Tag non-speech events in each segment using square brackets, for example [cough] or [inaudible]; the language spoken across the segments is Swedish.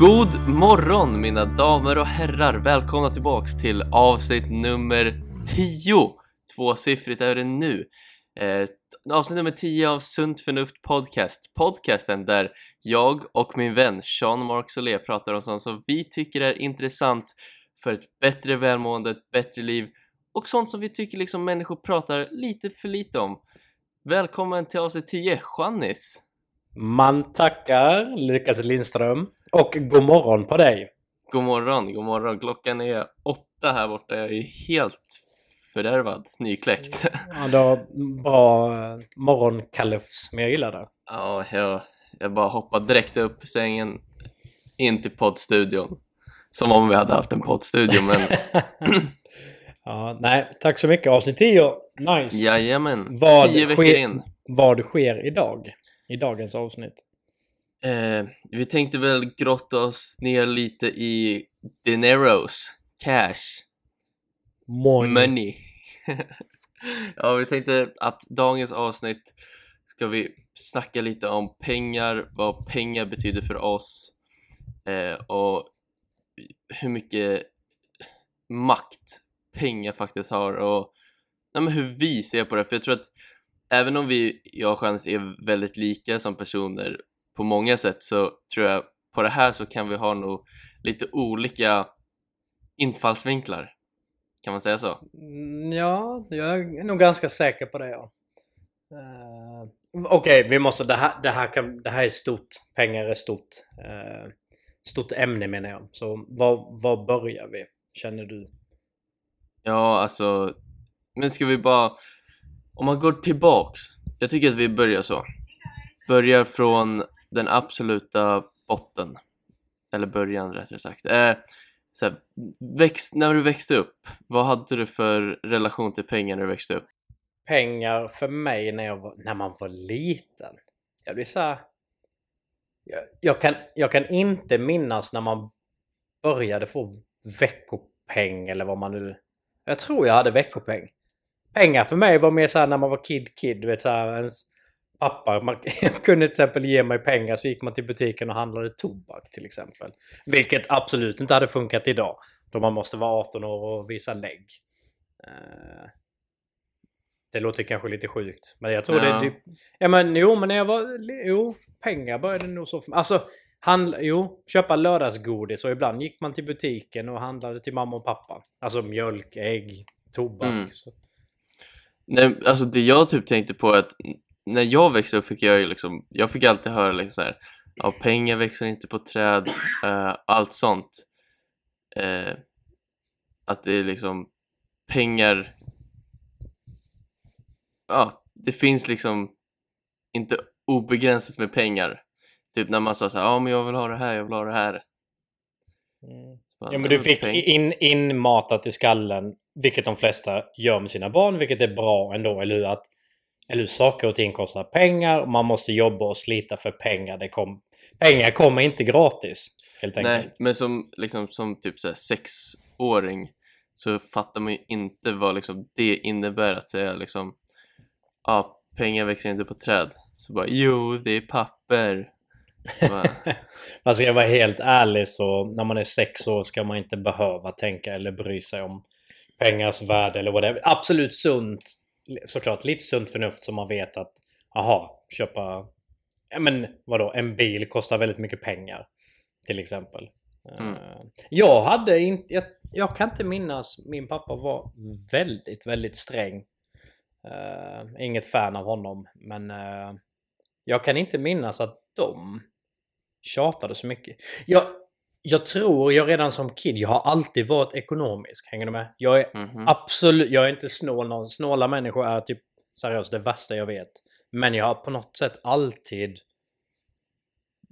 God morgon mina damer och herrar! Välkomna tillbaks till avsnitt nummer 10! Tvåsiffrigt är det nu. Eh, avsnitt nummer 10 av Sunt Förnuft Podcast. Podcasten där jag och min vän Sean Mark Solé pratar om sånt som vi tycker är intressant för ett bättre välmående, ett bättre liv och sånt som vi tycker liksom människor pratar lite för lite om. Välkommen till avsnitt 10, Janis! Man tackar Lukas Lindström och god morgon på dig! God morgon, god morgon. Klockan är åtta här borta. Jag är helt fördärvad, nykläckt. Ja, du har bra eh, morgonkalufs, men jag gillar det. Ja, jag, jag bara hoppade direkt upp ur sängen in till poddstudion. Som om vi hade haft en poddstudio, men [laughs] Ja, nej, tack så mycket. Avsnitt 10. Nice. jajamän. Vad Tio veckor sker- in. Vad sker idag? I dagens avsnitt? Eh, vi tänkte väl grotta oss ner lite i dineros, cash, Morgon. money. [laughs] ja, vi tänkte att dagens avsnitt ska vi snacka lite om pengar, vad pengar betyder för oss eh, och hur mycket makt pengar faktiskt har och nej, men hur vi ser på det. För jag tror att även om vi, jag och Chans, är väldigt lika som personer på många sätt så tror jag på det här så kan vi ha nog lite olika infallsvinklar. Kan man säga så? Mm, Ja, jag är nog ganska säker på det ja. Uh, Okej, vi måste... Det här, det, här kan, det här är stort. Pengar är stort. eh, stort ämne menar jag. Så var, var börjar vi? Känner du? Ja, alltså, men ska vi bara, om man går tillbaks, jag tycker att vi börjar så. Börjar från den absoluta botten, eller början rättare sagt. Eh, så här, växt, när du växte upp, vad hade du för relation till pengar när du växte upp? pengar för mig när, jag var, när man var liten. Jag blir så här, jag, jag, kan, jag kan inte minnas när man började få veckopeng eller vad man nu... Jag tror jag hade veckopeng. Pengar för mig var mer så här när man var kid kid. Du vet så här, ens pappa man, [laughs] kunde till exempel ge mig pengar så gick man till butiken och handlade tobak till exempel. Vilket absolut inte hade funkat idag. Då man måste vara 18 år och visa lägg. Eh, det låter kanske lite sjukt. Men jag tror Ja. det är typ... Ja men jo, men när jag var... Jo, pengar började nog så för mig. Alltså, handla, jo, köpa lördagsgodis och ibland gick man till butiken och handlade till mamma och pappa. Alltså mjölk, ägg, tobak. Mm. Nej, alltså det jag typ tänkte på är att när jag växte upp fick jag ju liksom, jag fick alltid höra liksom så här, ja pengar växer inte på träd, uh, allt sånt. Uh, att det är liksom pengar, ja det finns liksom inte obegränsat med pengar. Typ när man sa så här, ja men jag vill ha det här, jag vill ha det här. Mm. Ja men "Nej, du fick peng." in, inmatat i skallen, vilket de flesta gör med sina barn, vilket är bra ändå, eller hur? Att, eller hur saker och ting kostar pengar och man måste jobba och slita för pengar. Det kom, pengar kommer inte gratis, helt Nej, enkelt. men som, liksom, som typ så här, sexåring så fattar man ju inte vad liksom, det innebär att säga liksom ja, pengar växer inte på träd. Så bara jo, det är papper. Man ska vara helt ärlig så när man är sex år ska man inte behöva tänka eller bry sig om pengars värde eller whatever. Absolut sunt, såklart lite sunt förnuft som man vet att aha, köpa, ja men vadå, en bil kostar väldigt mycket pengar till exempel. Mm. Eh, Jag hade inte, jag, jag kan inte minnas, min pappa var väldigt, väldigt sträng. Eh, inget fan av honom, men eh, jag kan inte minnas att de tjatade så mycket. Jag, jag tror jag redan som kid, jag har alltid varit ekonomisk. Hänger du med? Jag är mhm. absolut, jag är inte snål någon. Snåla människor är typ seriöst det värsta jag vet. Men jag har på något sätt alltid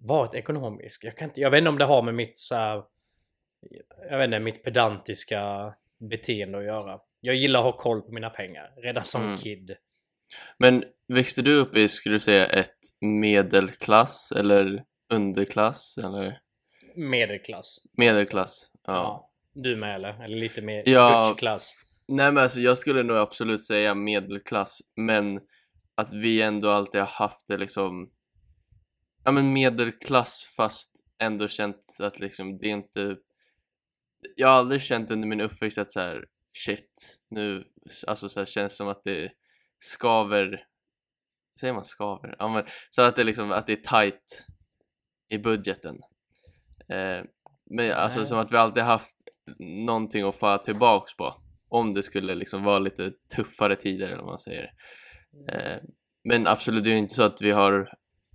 varit ekonomisk. Jag, kan inte, jag vet inte om det har med mitt så här, jag vet inte, mitt pedantiska beteende att göra. Jag gillar att ha koll på mina pengar, redan som Mm. kid. Men växte du upp i, skulle du säga, ett medelklass eller underklass eller Medelklass. medelklass? Ja. Ja. Du med eller? Eller lite mer Ja. butchklass. Nej men alltså jag skulle nog absolut säga medelklass men att vi ändå alltid har haft det liksom ja men medelklass fast ändå känt att liksom det är inte jag har aldrig känt under min uppväxt att så här shit nu alltså så här, känns som att det skaver säger man skaver? Ja men så att det liksom att det är tight i budgeten. Eh, men alltså Nej. som att vi alltid haft någonting att falla tillbaks på om det skulle liksom vara lite tuffare tider eller vad man säger. Eh, men absolut det är ju inte så att vi har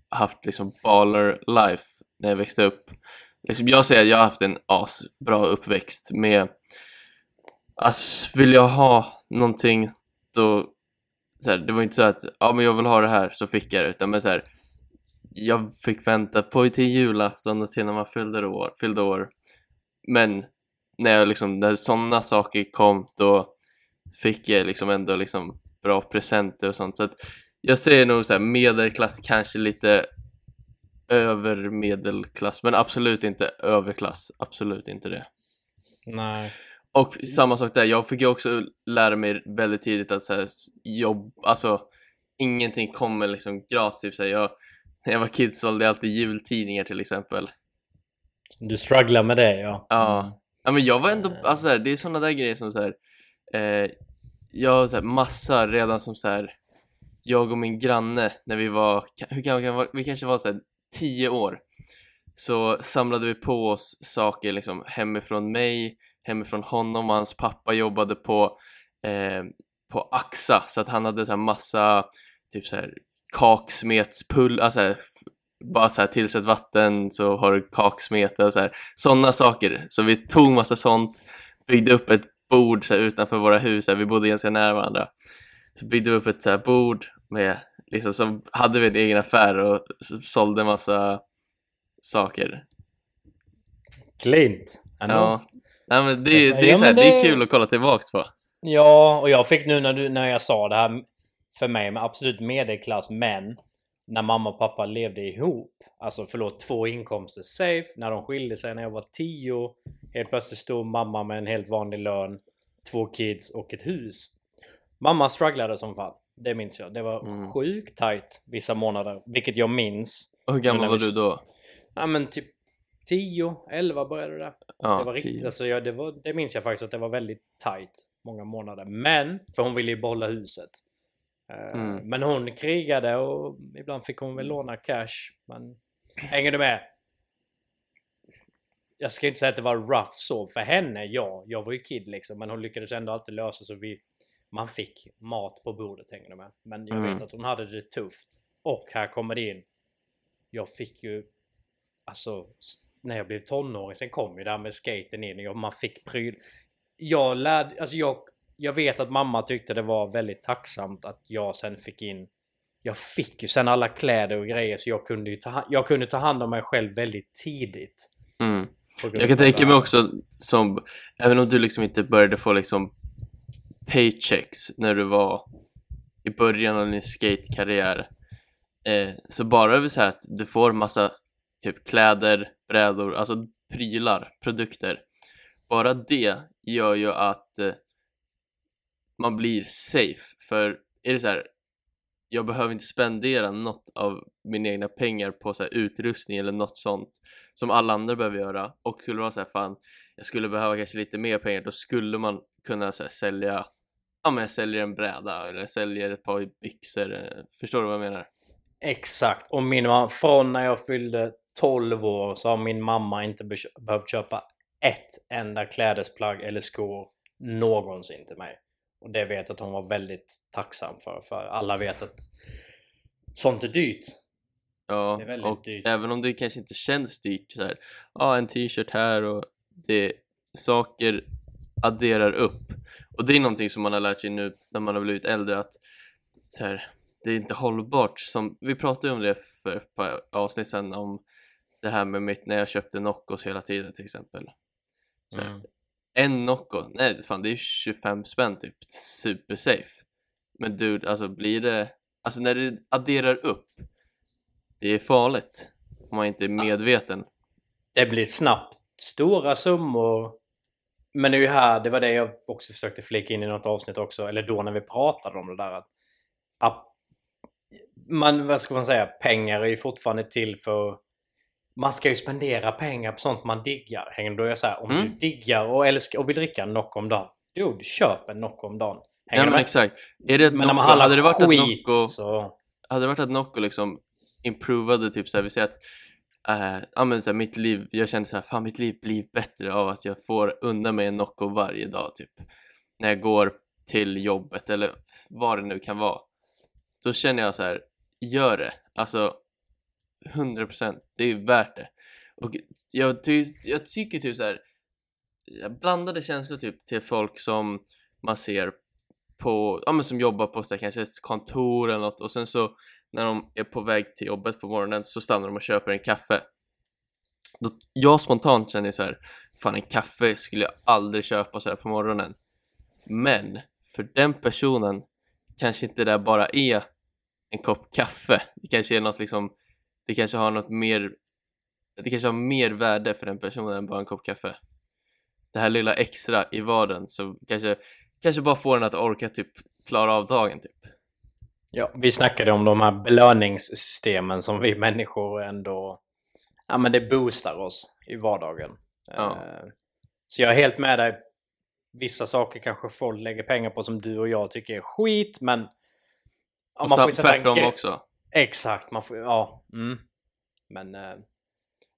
haft liksom baller life när jag växte upp. Liksom, jag säger att jag har haft en asbra uppväxt med alltså vill jag ha någonting då så här, det var inte så att ja men jag vill ha det här så fick jag det utan men så här, jag fick vänta på till julafton och till när man fyllde år, fyllde år men när jag liksom, när sådana saker kom då fick jag liksom ändå liksom bra presenter och sånt så att jag säger nog så här medelklass kanske lite över medelklass men absolut inte överklass, absolut inte det Nej. och samma sak där, jag fick ju också lära mig väldigt tidigt att så här, jobb, alltså ingenting kommer liksom gratis. Typ, så här, jag, när jag var kid sålde jag alltid jultidningar till exempel. Du strugglar med det ja. Ja, ja men jag var ändå, alltså så här, det är sådana där grejer som så här, eh, jag har så här, massa redan som så här, jag och min granne när vi var, hur kan vi, vi kanske var så här, tio år. Så samlade vi på oss saker liksom hemifrån mig, hemifrån honom och hans pappa jobbade på, eh, på Axa. Så att han hade så här massa typ så här kaksmetspull, alltså bara så här tillsätt vatten så har du kaksmeta och så här sådana saker. Så vi tog massa sånt, byggde upp ett bord så här, utanför våra hus, så här, vi bodde ganska nära varandra. Så byggde vi upp ett så här, bord med, liksom, så hade vi en egen affär och sålde massa saker. Klint. Ja, Nej, men det, det, är så här, det är kul att kolla tillbaks på. Ja, och jag fick nu när, du, när jag sa det här för mig med absolut medelklass men när mamma och pappa levde ihop. Alltså förlåt, två inkomster safe. När de skilde sig när jag var 10. Helt plötsligt stod mamma med en helt vanlig lön, två kids och ett hus. Mamma strugglade som fan. Det minns jag. Det var Mm. sjukt tight vissa månader, vilket jag minns. Och hur gammal var vi- du då? Ja men typ 10, 11 började det. Ja, det var riktigt, tio. alltså, ja, det, var, det minns jag faktiskt att det var väldigt tight många månader. Men, för hon ville ju behålla huset. Eh, Mm. Men hon krigade och ibland fick hon väl låna cash. Men hänger du med? Jag ska inte säga att det var rough så för henne, ja. Jag var ju kid liksom. Men hon lyckades ändå alltid lösa så vi man fick mat på bordet hänger du med. Men jag Mm. vet att hon hade det tufft. Och här kommer det in. Jag fick ju Alltså när jag blev tonåring sen kom ju det här med skaten in och man fick pryl. Jag lärde, alltså jag, jag vet att mamma tyckte det var väldigt tacksamt att jag sen fick in jag fick ju sen alla kläder och grejer så jag kunde ju ta, jag kunde ta hand om mig själv väldigt tidigt. Mm. Jag kan tänka mig också som, även om du liksom inte började få liksom paychecks när du var i början av din skatekarriär eh, så bara över så här att du får massa typ kläder, brädor, alltså prylar, produkter bara det gör ju att eh, man blir safe för är det så här jag behöver inte spendera något av mina egna pengar på så här utrustning eller något sånt som alla andra behöver göra och skulle det vara så här fan jag skulle behöva kanske lite mer pengar då skulle man kunna så här, sälja ja men jag säljer en bräda eller jag säljer ett par byxor eh, förstår du vad jag menar? Exakt. Och min mamma, från när jag fyllde 12 år så har min mamma inte behövt köpa ett enda klädesplagg eller skor någonsin till mig. Och det vet jag att hon var väldigt tacksam för. För alla vet att sånt är dyrt. Ja, Det är väldigt och dyrt. även om det kanske inte känns dyrt så här, ja en t-shirt här och det saker adderar upp och det är någonting som man har lärt sig nu när man har blivit äldre att så här, det är inte hållbart som, vi pratade ju om det för ett par avsnitt sedan om det här med mitt, när jag köpte Noccos hela tiden till exempel så Mm. En Nocco, nej fan det är 25 spänn typ, supersafe. Men du, alltså blir det, alltså när det adderar upp det är farligt. Om man inte är medveten. Det blir snabbt stora summor. Men det är ju här, det var det jag också försökte flika in i något avsnitt också, eller då när vi pratade om det där att, att man, vad ska man säga, pengar är ju fortfarande till för man ska ju spendera pengar på sånt man diggar. Hänger då är jag så här, om Mm. du diggar och älskar och vill dricka en Nocco om dagen. Jo, köp en Nocco om dagen. Hänger Ja men med? exakt. Är det ett Men när man hade det varit skit Nocco, så... hade det varit att Nocco liksom improvade typ såhär, vi säger att ja men såhär, mitt liv, jag kände såhär, fan mitt liv blir bättre av att jag får undan mig en Nocco varje dag typ. När jag går till jobbet eller vad det nu kan vara. Då känner jag så här, gör det. Alltså 100% det är värt det. Och jag, ty jag tycker typ så här blandade känslor typ till folk som man ser på, ja men som jobbar på så här, kanske ett kontor eller något och sen så när de är på väg till jobbet på morgonen så stannar de och köper en kaffe. Då, jag spontant känner så här, fan en kaffe skulle jag aldrig köpa så här på morgonen. Men för den personen kanske inte det bara är en kopp kaffe. Det kanske är något liksom, det kanske har något mer, det kanske har mer värde för den personen än bara en kopp kaffe. Det här lilla extra i vardagen så kanske, kanske bara får den att orka typ klara av dagen typ. Ja, vi snackade om de här belöningssystemen som vi människor ändå... Ja, men det boostar oss i vardagen. Ja. Eh, Så jag är helt med dig. Vissa saker kanske folk lägger pengar på som du och jag tycker är skit, men... Ja, och får sätta en tvärtom också. Exakt, man får Ja. Mm. Men... eh,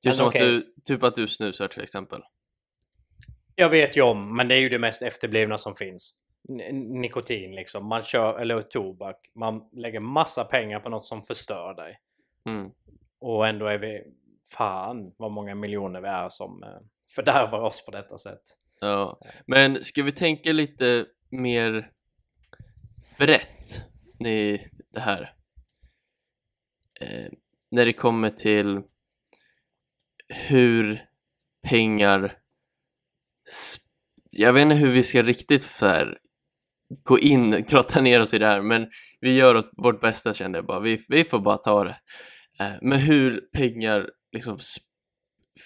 Typ som okej. att du, typ att du snusar till exempel. Jag vet ju om, men det är ju det mest efterblivna som finns. N- nikotin liksom. Man kör, eller tobak. Man lägger massa pengar på något som förstör dig. Mm. Och ändå är vi... Fan vad många miljoner vi är som eh, fördärvar oss på detta sätt. Ja. Men ska vi tänka lite mer brett i det här? Eh, när det kommer till hur pengar jag vet inte hur vi ska riktigt för gå in, [laughs] grotta ner oss i det här men vi gör vårt bästa känner jag bara, vi, vi får bara ta det. Eh, men hur pengar liksom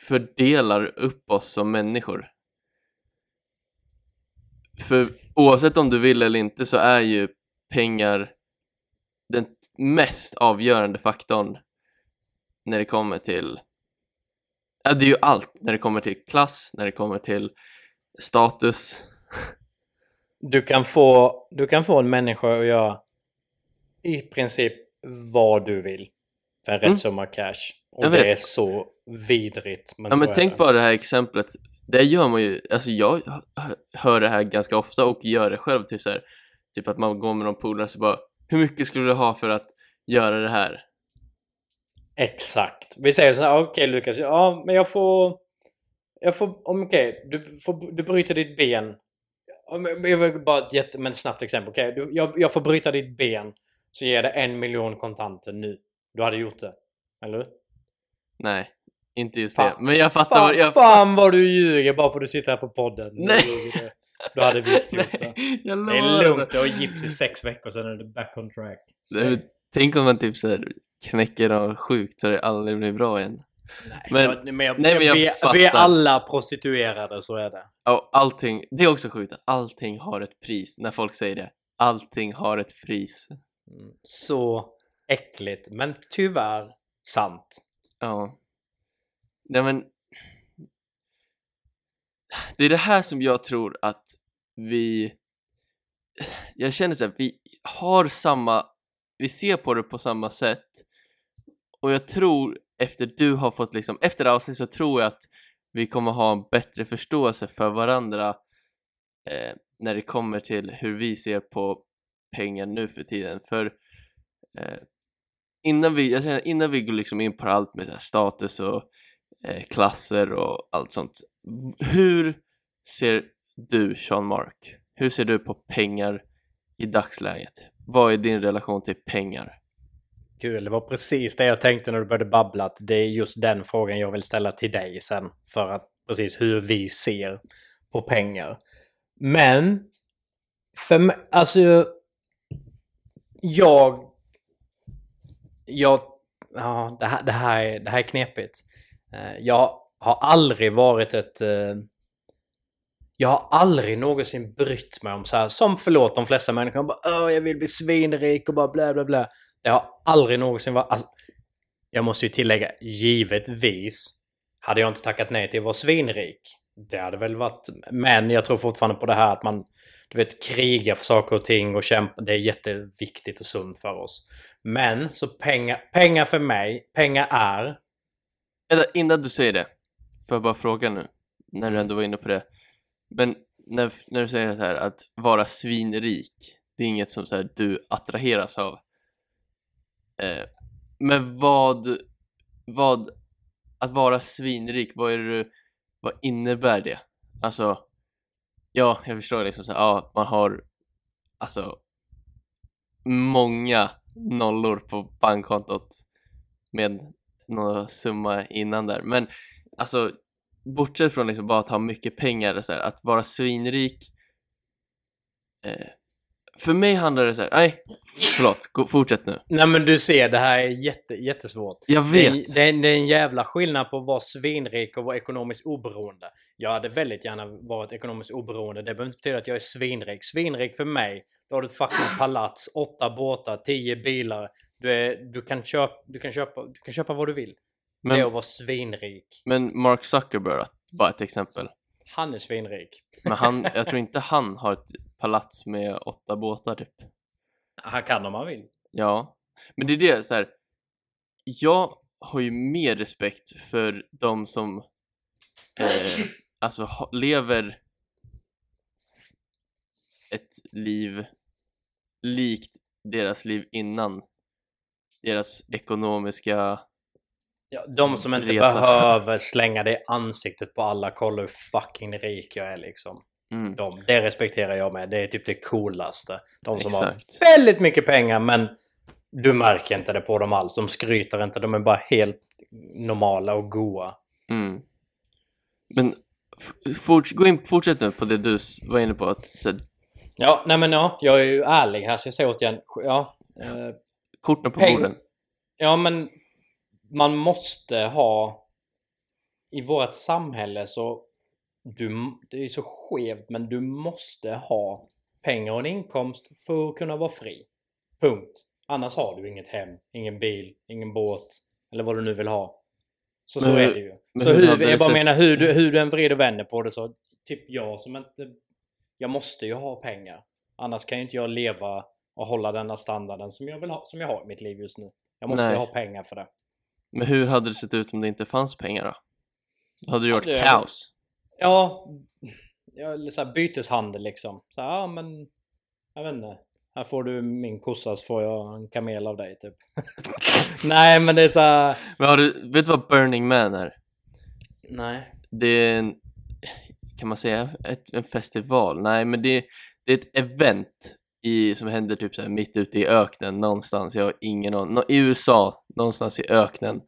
fördelar upp oss som människor. För oavsett om du vill eller inte så är ju pengar den mest avgörande faktorn när det kommer till Ja, det är ju allt när det kommer till klass, när det kommer till status. Du kan få, du kan få en människa att göra i princip vad du vill för en rätt Mm. summa cash. Och det är så vidrigt. Men Ja men tänk det. bara det här exemplet, det gör man ju, alltså jag hö- hör det här ganska ofta och gör det själv, typ så här, typ att man går med någon polare så bara Hur mycket skulle du ha för att göra det här? Exakt. Vi säger så här, okej Lukas, ja men jag får... Jag får, okej, du, får, du bryter ditt ben. Jag vill bara ett jätte, men snabbt exempel, okej? Du- Jag, jag får bryta ditt ben. Så ger det en miljon kontanter nu. Du hade gjort det. Eller hur? Nej, inte just Fan. det, men jag fattar Fan, vad jag... fan vad du ljuger bara för att du sitter här på podden. Nej. Du, hade visst gjort [laughs] det. Nej, jag Det är lugnt, du har gips i sex veckor sen är du back on track. Det är- Tänk om man typ så här knäcker något sjukt så det aldrig blir bra igen. Nej, Men- jag, men jag, nej, men jag vi, vi är alla prostituerade, så är det. Och allting, det är också sjukt att allting har ett pris, när folk säger det. Allting har ett pris. Mm. Så äckligt, men tyvärr sant. Ja. Nej men... Det är det här som jag tror att vi... Jag känner så att vi har samma... Vi ser på det på samma sätt. Och jag tror efter du har fått liksom... Efter avsnittet så tror jag att vi kommer ha en bättre förståelse för varandra eh, när det kommer till hur vi ser på pengar nu för tiden. För eh, innan vi, jag känner, innan vi går liksom in på allt med så här status och eh, klasser och allt sånt. Hur ser du, Sean Mark? Hur ser du på pengar i dagsläget? Vad är din relation till pengar? Kul, det var precis det jag tänkte när du började babbla. Att det är just den frågan jag vill ställa till dig sen. För att precis hur vi ser på pengar. Men, för mig, alltså... Jag... Jag... Ja, det här, det här, är, det här är knepigt. Eh, jag har aldrig varit ett... eh, Jag har aldrig någonsin brytt mig om så här, som förlåt de flesta människor, bara Åh, jag vill bli svinrik och bara bla bla bla. Det har aldrig någonsin varit... Alltså, jag måste ju tillägga, givetvis hade jag inte tackat nej till att vara svinrik. Det hade väl varit... Men jag tror fortfarande på det här att man du vet, kriga för saker och ting och kämpa. Det är jätteviktigt och sunt för oss. Men så pengar, pengar för mig, pengar är... Eller innan du säger det, får jag bara fråga nu, när du ändå var inne på det. Men när, när du säger så här att vara svinrik, det är inget som så här, du attraheras av. Eh, men vad, vad, att vara svinrik, vad är det, vad innebär det? Alltså, ja, jag förstår liksom så här, ja, man har alltså många nollor på bankkontot med någon summa innan där, men alltså bortsett från liksom bara att ha mycket pengar, så här, att vara svinrik eh, för mig handlar det så här, nej, förlåt, gå, fortsätt nu. Nej men du ser, det här är jätte, jättesvårt. Jag vet. Det, det, är, det är en jävla skillnad på att vara svinrik och vara ekonomiskt oberoende. Jag hade väldigt gärna varit ekonomiskt oberoende. Det behöver inte betyda att jag är svinrik. Svinrik för mig, då har du ett fucking palats, åtta båtar, tio bilar. Du, är, du, kan, köpa, du, kan, köpa, du kan köpa vad du vill. Men, att vara svinrik. men Mark Zuckerberg, bara ett exempel. Han är svinrik. Men han, [laughs] jag tror inte han har ett palats med åtta båtar typ. Han kan om han vill. Ja, men det är det så här. Jag har ju mer respekt för de som eh, [sniffs] alltså lever ett liv likt deras liv innan deras ekonomiska Ja, de som inte Resa. behöver slänga det i ansiktet på alla, kolla hur fucking rik jag är liksom. mm, De, det respekterar jag med. Det är typ det coolaste. De som Exakt. har väldigt mycket pengar men du märker inte det på dem alls. De skryter inte. De är bara helt normala och goa. mm. Men forts, gå in, fortsätt nu på det du var inne på att Ja, nej men ja. Jag är ju ärlig här så jag säger återigen. Ja, eh, korten på Peng- borden. ja men man måste ha i vårt samhälle så du, det är så skevt men du måste ha pengar och en inkomst för att kunna vara fri. Punkt. Annars har du inget hem, ingen bil, ingen båt eller vad du nu vill ha. Så så Men hur- är det ju. Så hur jag bara sett- menar hur du, hur du än vrider och vänder på det så typ jag som inte... Jag måste ju ha pengar. Annars kan ju inte jag leva och hålla denna standarden som jag vill ha, som jag har i mitt liv just nu. Jag måste Nej. ju ha pengar för det. Men hur hade det sett ut om det inte fanns pengar då? Då hade det Ja, varit det- kaos. Ja, ja eller så här byteshandel liksom. Så här, ja men... Jag vet inte. Här får du min kossa så får jag en kamel av dig typ. [laughs] Nej men det är så här... Men har du, vet du vad Burning Man är? Nej. Det är en, kan man säga ett, en festival? Nej, men det, det är ett event i, som händer typ så här mitt ute i öknen någonstans. Jag har ingen aning. I USA, någonstans i öknen.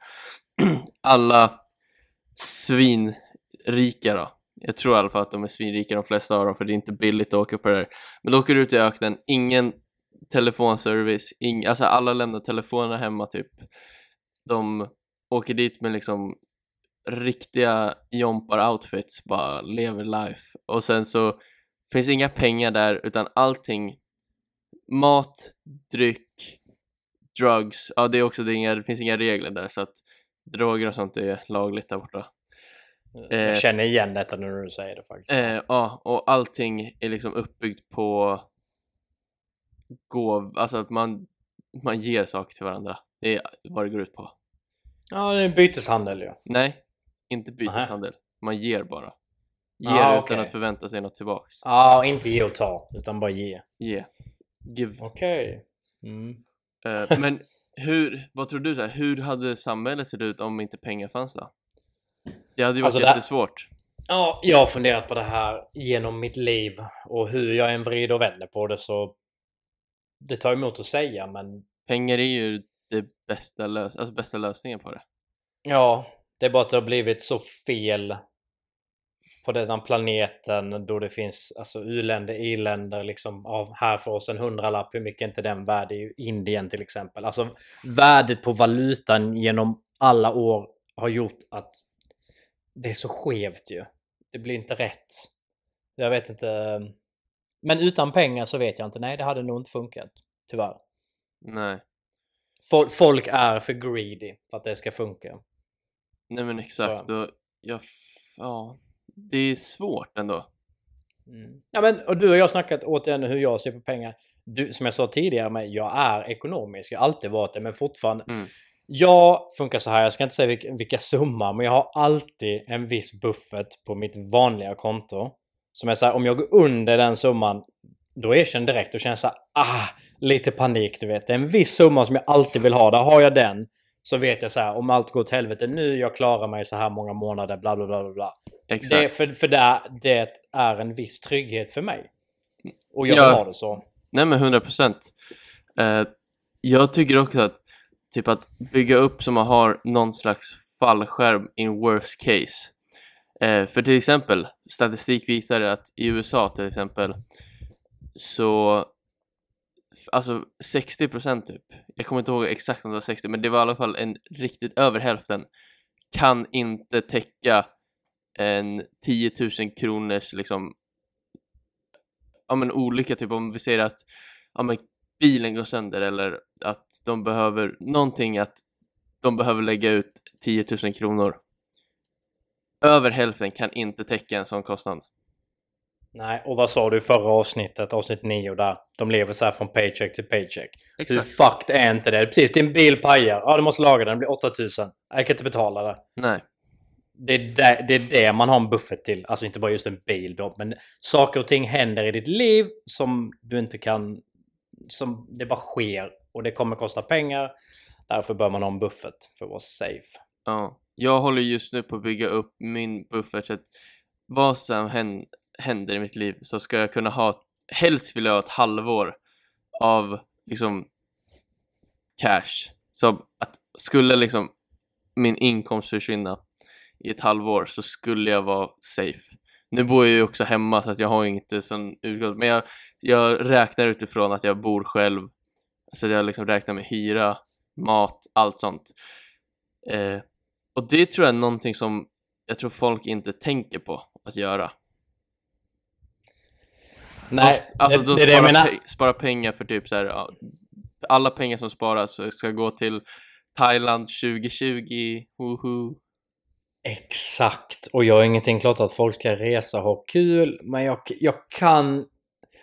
[clears throat] Alla svinrika då. Jag tror i alla fall att de är svinrika de flesta av dem för det är inte billigt att åka på det här. Men då åker du ut i öknen, ingen telefonservice, ing, alltså alla lämnar telefonerna hemma typ. De åker dit med liksom riktiga jompar-outfits, bara lever life. Och sen så finns inga pengar där utan allting mat, dryck, drugs, ja det är också det, är inga, det finns inga regler där så att droger och sånt är lagligt där borta. Eh, Jag känner igen detta nu när du säger det faktiskt. Eh, ja, och allting är liksom uppbyggt på gåv, alltså att man, man ger saker till varandra. Det är vad det går ut på. Ja, det är byteshandel ju. Nej, inte byteshandel. Man ger bara. Ger Ah, utan okej. att förvänta sig något tillbaks. Ja, inte ge och ta, utan bara ge. Ge. Give. Okej. Mm. Eh, [laughs] men hur, vad tror du så här, hur hade samhället sett ut om inte pengar fanns då? Det hade ju varit Alltså, jättesvårt. Ja, jag har funderat på det här genom mitt liv och hur jag än vrider och vänder på det så... Det tar emot att säga men Pengar är ju det bästa, lös alltså bästa lösningen på det. ja, det är bara att det har blivit så fel på den planeten då det finns alltså u-länder, i-länder liksom. Av här får oss en hundralapp, hur mycket är inte den värd i Indien till exempel? Alltså värdet på valutan genom alla år har gjort att det är så skevt ju. Det blir inte rätt. Jag vet inte. Men utan pengar så vet jag inte. Nej, det hade nog inte funkat. Tyvärr. Nej. Folk, folk är för greedy för att det ska funka. Nej men exakt. Och jag, ja, det är svårt ändå. Mm. Ja, men, och du och jag har snackat återigen hur jag ser på pengar. Du, som jag sa tidigare, men jag är ekonomisk. Jag har alltid varit det, men fortfarande. Mm. Jag funkar så här, jag ska inte säga vilka, vilka summa, men jag har alltid en viss buffert på mitt vanliga konto. Som är så här, om jag går under den summan, då erkänner direkt och känner så här, ah, lite panik, du vet. Det är en viss summa som jag alltid vill ha. Där har jag den, så vet jag så här, om allt går åt helvete nu, jag klarar mig så här många månader, bla bla bla bla. Exakt. Det, för för det, det är en viss trygghet för mig. Och jag Ja. vill ha det så. Nej men 100 procent. Eh, jag tycker också att typ att bygga upp så man har någon slags fallskärm in worst case. Eh, för till exempel, statistik visar att i USA till exempel så alltså 60 procent typ, jag kommer inte ihåg exakt om det var 60 men det var i alla fall en riktigt över hälften kan inte täcka en 10 000 kronors liksom ja men olycka, typ om vi säger att ja men bilen går sönder eller att de behöver någonting att de behöver lägga ut 10 000 kronor. Över hälften kan inte täcka en sån kostnad. Nej, och vad sa du i förra avsnittet, avsnitt 9 där? De lever så här från paycheck till paycheck. Hur Exakt. fucked är inte det? Precis, din bil pajar. Ja, du måste laga den. Det blir 8000. Jag kan inte betala det. Nej, Det är det, det är det man har en buffert till. Alltså inte bara just en bil då, men saker och ting händer i ditt liv som du inte kan... Som det bara sker och det kommer kosta pengar. Därför bör man ha en buffert för att vara safe. ja. Jag håller just nu på att bygga upp min buffert så att vad som hän- händer i mitt liv så ska jag kunna ha, helst vill jag ha ett halvår av liksom cash. Så att skulle liksom min inkomst försvinna i ett halvår så skulle jag vara safe. Nu bor jag ju också hemma så att jag har ju inte sån utgång, men jag, jag räknar utifrån att jag bor själv. Så att jag liksom räknar med hyra, mat, allt sånt. Eh, och det tror jag är någonting som jag tror folk inte tänker på att göra. Nej, alltså det, de det är det jag sparar, menar. pe- sparar pengar för typ så här, alla pengar som sparas ska gå till Thailand 2020, woho. Exakt. Och jag har ingenting klart att folk ska resa och ha kul. Men jag, jag kan...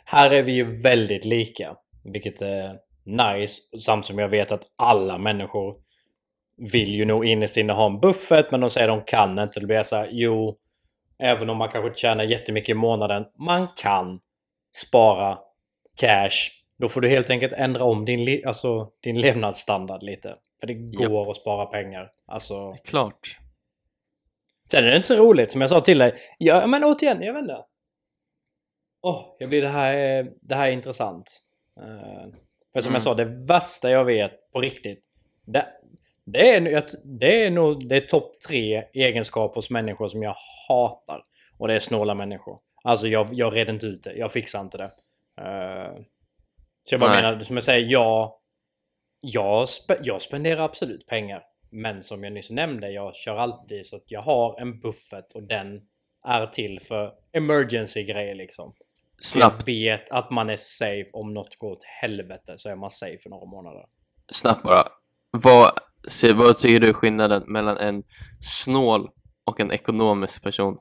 Här är vi ju väldigt lika. Vilket är nice. Samt som jag vet att alla människor vill ju nog innerst inne ha en buffert. Men de säger de kan inte. Då blir jag så här, jo. Även om man kanske tjänar jättemycket i månaden. Man kan spara cash. Då får du helt enkelt ändra om din, alltså, din levnadsstandard lite. För det går att spara pengar. Alltså... Klart. Sen är det inte så roligt som jag sa till dig. Ja, men återigen, jag inte. Åh, jag blir det här, är- det här är intressant. Eh, för som Mm. jag sa, det värsta jag vet på riktigt. Det, det är, det är nog det är topp tre egenskaper hos människor som jag hatar. Och det är snåla människor. Alltså jag, jag red inte ut det. Jag fixar inte det. Eh, så jag bara Nej. menar, som jag säger, jag, jag, spe, jag spenderar absolut pengar. Men som jag nyss nämnde, jag kör alltid så att jag har en buffert och den är till för emergency-grejer liksom. Snabbt, Jag vet att man är safe om något går åt helvete så är man safe för några månader. snabbt bara. Vad, se, vad tycker du är skillnaden mellan en snål och en ekonomisk person?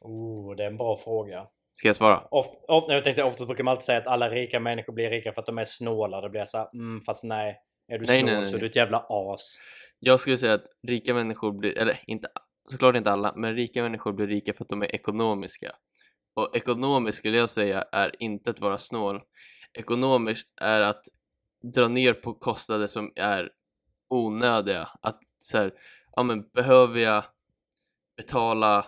Oh, det är en bra fråga. Ska jag svara? Oft, ofta, jag tänkte säga, ofta brukar man alltid säga att alla rika människor blir rika för att de är snåla. Det blir så här, mm, fast nej. Är du Nej, snål nej, nej, så är du ett jävla as. Jag skulle säga att rika människor blir, eller inte, såklart inte alla, men rika människor blir rika för att de är ekonomiska. Och ekonomiskt skulle jag säga är inte att vara snål. Ekonomiskt är att dra ner på kostnader som är onödiga. Att så här, ja men behöver jag betala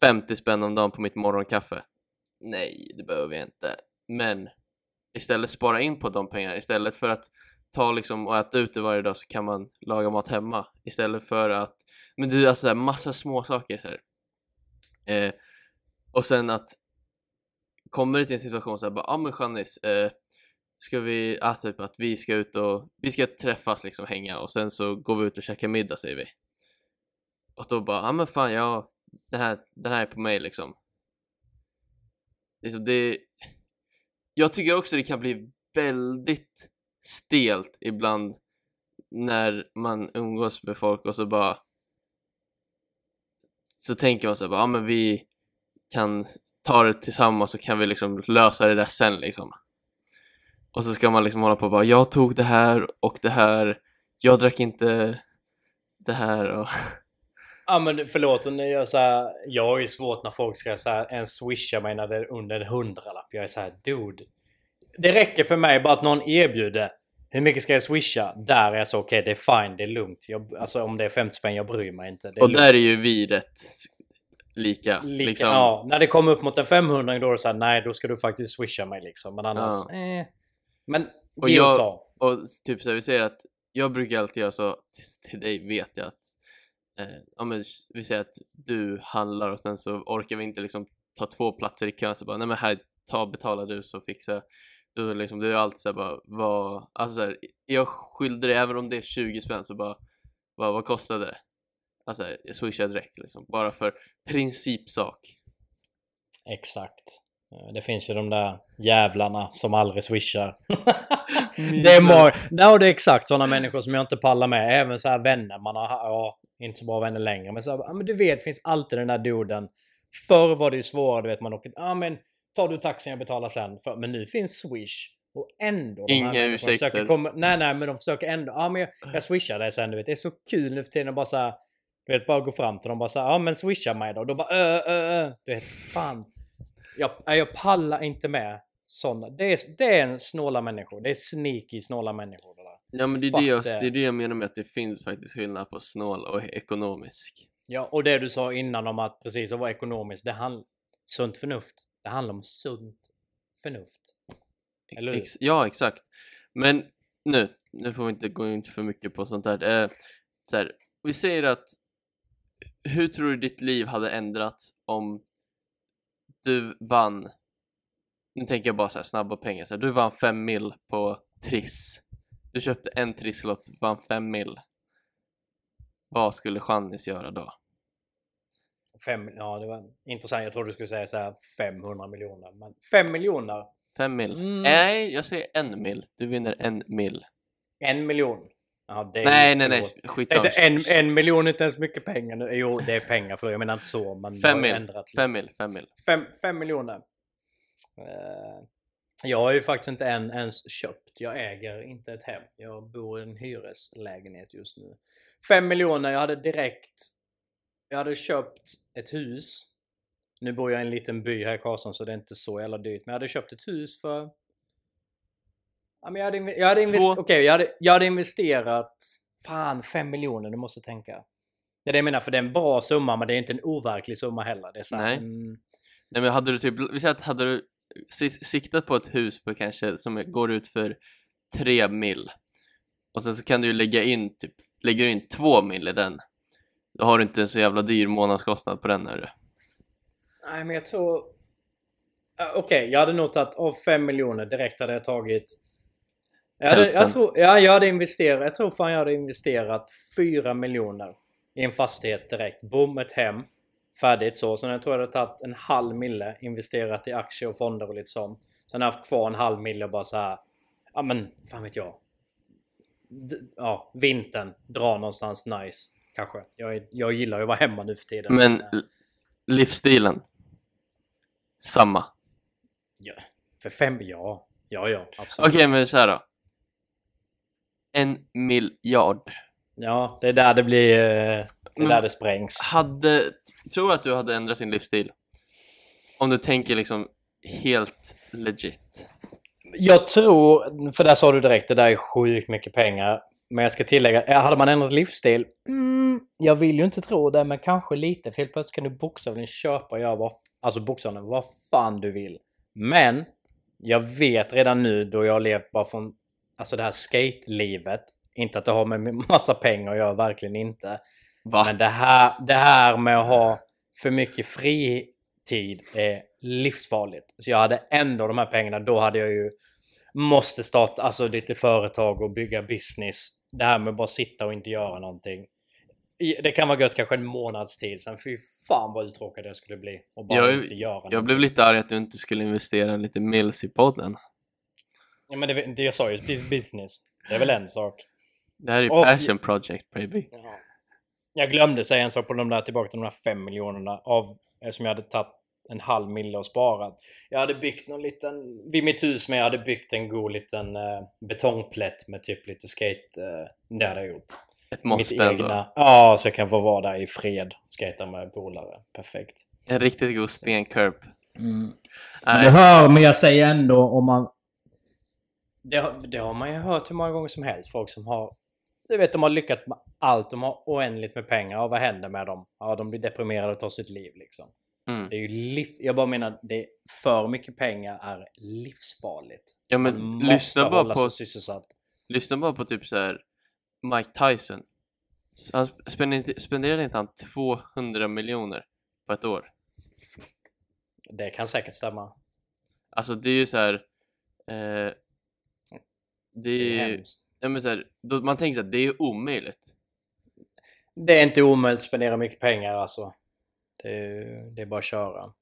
50 spänn om dagen på mitt morgonkaffe? Nej, det behöver jag inte. Men istället spara in på de pengarna istället för att ta liksom och äta ute varje dag så kan man laga mat hemma istället för att men du alltså här, massa små saker så här. Eh, och sen att kommer det till en situation så här bara ja ah, men Janis eh, ska vi, alltså typ att vi ska ut och vi ska träffas liksom hänga och sen så går vi ut och käkar middag säger vi och då bara ja ah, men fan jag det här, den här är på mig liksom. Liksom det jag tycker också det kan bli väldigt stelt ibland när man umgås med folk och så bara så tänker man så här, bara, ja men vi kan ta det tillsammans så kan vi liksom lösa det där sen liksom. Och så ska man liksom hålla på och bara jag tog det här och det här. Jag drack inte det här och [laughs] Ja men förlåt, när jag, så här, jag har ju svårt när folk ska så här, ens swisha mig när det är under en hundralapp. Jag är så här, dude. Det räcker för mig bara att någon erbjuder. Hur mycket ska jag swisha? Där är jag så okej, okay, det är fine, det är lugnt. Jag, alltså om det är 50 spänn, jag bryr mig inte. och lugnt. där är ju vi rätt lika. Lika, liksom. Ja, när det kommer upp mot en 500 då är det så här, nej då ska du faktiskt swisha mig liksom. Men annars, Ja. eh. Men Och ge och jag- ta. Och typ så här, vi säger att jag brukar alltid göra så, till dig vet jag att eh, ja, men vi säger att du handlar och sen så orkar vi inte liksom ta två platser i kön så bara nej men här, ta betala du så fixar jag. Du, liksom, du är alltid såhär bara vad, alltså så här, jag skyllde dig även om det är 20 spänn så bara vad, vad kostar det? Alltså jag swishar direkt liksom, bara för principsak. Exakt. Eh, Det finns ju de där jävlarna som aldrig swishar. [laughs] det är må- ja, det är exakt sådana människor som jag inte pallar med. Även så här vänner man har, ja, inte så bra vänner längre. Men så här, ja, men du vet, det finns alltid den där duden. Förr var det ju svårare, du vet man åker, ja men tar du taxin jag betalar sen. För, men nu finns swish. Och ändå. Inga ursäkter. komma- nej, nej, men de försöker ändå, ja men jag, jag swishar dig sen du vet. Det är så kul nu för tiden att bara så här, du vet bara gå fram till dem och bara så här, ja men swisha mig då. Och då bara, ö, ö, ö. Du vet, fan. Jag, jag pallar inte med sådana. Det är, det är en snåla människor. Det är sneaky snåla människor. Det där. Ja men det är Fuck det, jag, det. det är det jag menar med att det finns faktiskt skillnad på snål och ekonomisk. Ja, och det du sa innan om att precis att vara ekonomisk. Det handlar sunt förnuft. Det handlar om sunt förnuft. Eller hur? Ex ja, exakt. Men nu, nu får vi inte gå in för mycket på sånt där. Eh, så här, vi säger att hur tror du ditt liv hade ändrats om du vann, nu tänker jag bara så här snabba pengar, så här, du vann fem mil på Triss. Du köpte en Trisslott, vann fem mil. Vad skulle Channis göra då? Fem, ja, det var intressant. Jag trodde du skulle säga så här 500 miljoner. Men 5 miljoner. Fem mil? Mm. Nej, jag säger en mil. Du vinner en mil. En miljon. Ja, Nej, nej, nej, skitsamma. En, en miljon är inte ens mycket pengar nu. Jo, det är pengar. För jag menar inte så. Det Fem mil. ändrats lite. Fem mil, fem mil. Fem, fem miljoner. Eh, jag har ju faktiskt inte än ens köpt. Jag äger inte ett hem. Jag bor i en hyreslägenhet just nu. Fem miljoner. Jag hade direkt... Jag hade köpt ett hus. Nu bor jag i en liten by här i Karlsson så det är inte så jävla dyrt. Men jag hade köpt ett hus för... Ja, men jag hade, jag hade, invest-. Okej, jag, hade, jag hade investerat... Fan, fem miljoner. Du måste tänka. Det är det jag menar, för det är en bra summa men det är inte en overklig summa heller. Det är så här, Nej. mm, Nej men hade du typ, vi säger att hade du si- siktat på ett hus på kanske som går ut för tre mil och sen så kan du ju lägga in typ, lägger du in två mil i den då har du inte en så jävla dyr månadskostnad på den hörru. Nej, men jag tror... Okej, jag hade nog tagit av 5 miljoner direkt hade jag tagit... Jag, hade, jag, tror, ja, jag hade investerat... Jag tror fan jag hade investerat 4 miljoner i en fastighet direkt. Boom, ett hem. Färdigt så. Sen jag tror jag hade tagit en halv mille, investerat i aktier och fonder och lite sånt. Sen har jag haft kvar en halv mille och bara så här... Ja men, fan vet jag. D ja, vintern. Dra någonstans nice. Kanske. Jag, jag gillar ju att vara hemma nu för tiden. Men livsstilen? Samma. Ja, för fem, ja. Ja, ja, absolut. Okej men så här då. En miljard. Ja, det är där det blir... eh, Det är där det sprängs. Hade, tror du att du hade ändrat din livsstil? Om du tänker liksom helt legit. Jag tror, för där sa du direkt, det där är sjukt mycket pengar. Men jag ska tillägga, ja, hade man ändrat livsstil? Mm, jag vill ju inte tro det, men kanske lite. För helt plötsligt kan du bokstavligen köpa och göra vad, alltså bokstavligen vad fan du vill. Men jag vet redan nu då jag har levt bara från alltså det här skate-livet. Inte att det har med massa pengar att göra, verkligen inte. Va? Men det här, det här med att ha för mycket fritid är livsfarligt. Så jag hade ändå de här pengarna, då hade jag ju måste starta alltså lite företag och bygga business. Det här med att bara sitta och inte göra någonting. Det kan vara gött kanske en månads tid sen. Fy fan vad uttråkad jag skulle bli. Och bara Jag- inte göra Jag någonting. blev lite arg att du inte skulle investera lite mils i podden. Ja, men det, det jag sa ju bus- business. Det är väl en sak. Det här är ju Och- passion project baby. Ja. Jag glömde säga en sak på de där tillbaka till de där fem miljonerna av som jag hade tagit en halv mille och sparat. Jag hade byggt någon liten, vid mitt hus med jag hade byggt en god liten eh, betongplätt med typ lite skate. Eh, det hade jag gjort. Ett måste Mitt ändå. Ja, så jag kan få vara där i fred. Skata med polare. Perfekt. En riktigt god stenkurb. Men Nej, det hör, men jag säger ändå om man... Det, har- det har man ju hört hur många gånger som helst. Folk som har... Du vet, de har lyckats med allt. De har oändligt med pengar. Och vad händer med dem? Ja, de blir deprimerade och tar sitt liv liksom. mm. Det är ju liv... Jag bara menar, det är för mycket pengar är livsfarligt. Ja Man men måste lyssna bara hålla på, sig sysselsatt. lyssna bara på typ så här Mike Tyson. Han spenderade inte, spenderade inte han 200 miljoner på ett år? Det kan säkert stämma. Alltså det är ju så här. Eh, det Det är är ju, hemskt. ja, men så här, då, man tänker så här, det är omöjligt. Det är inte omöjligt att spendera mycket pengar alltså. Det är, det är bara att köra.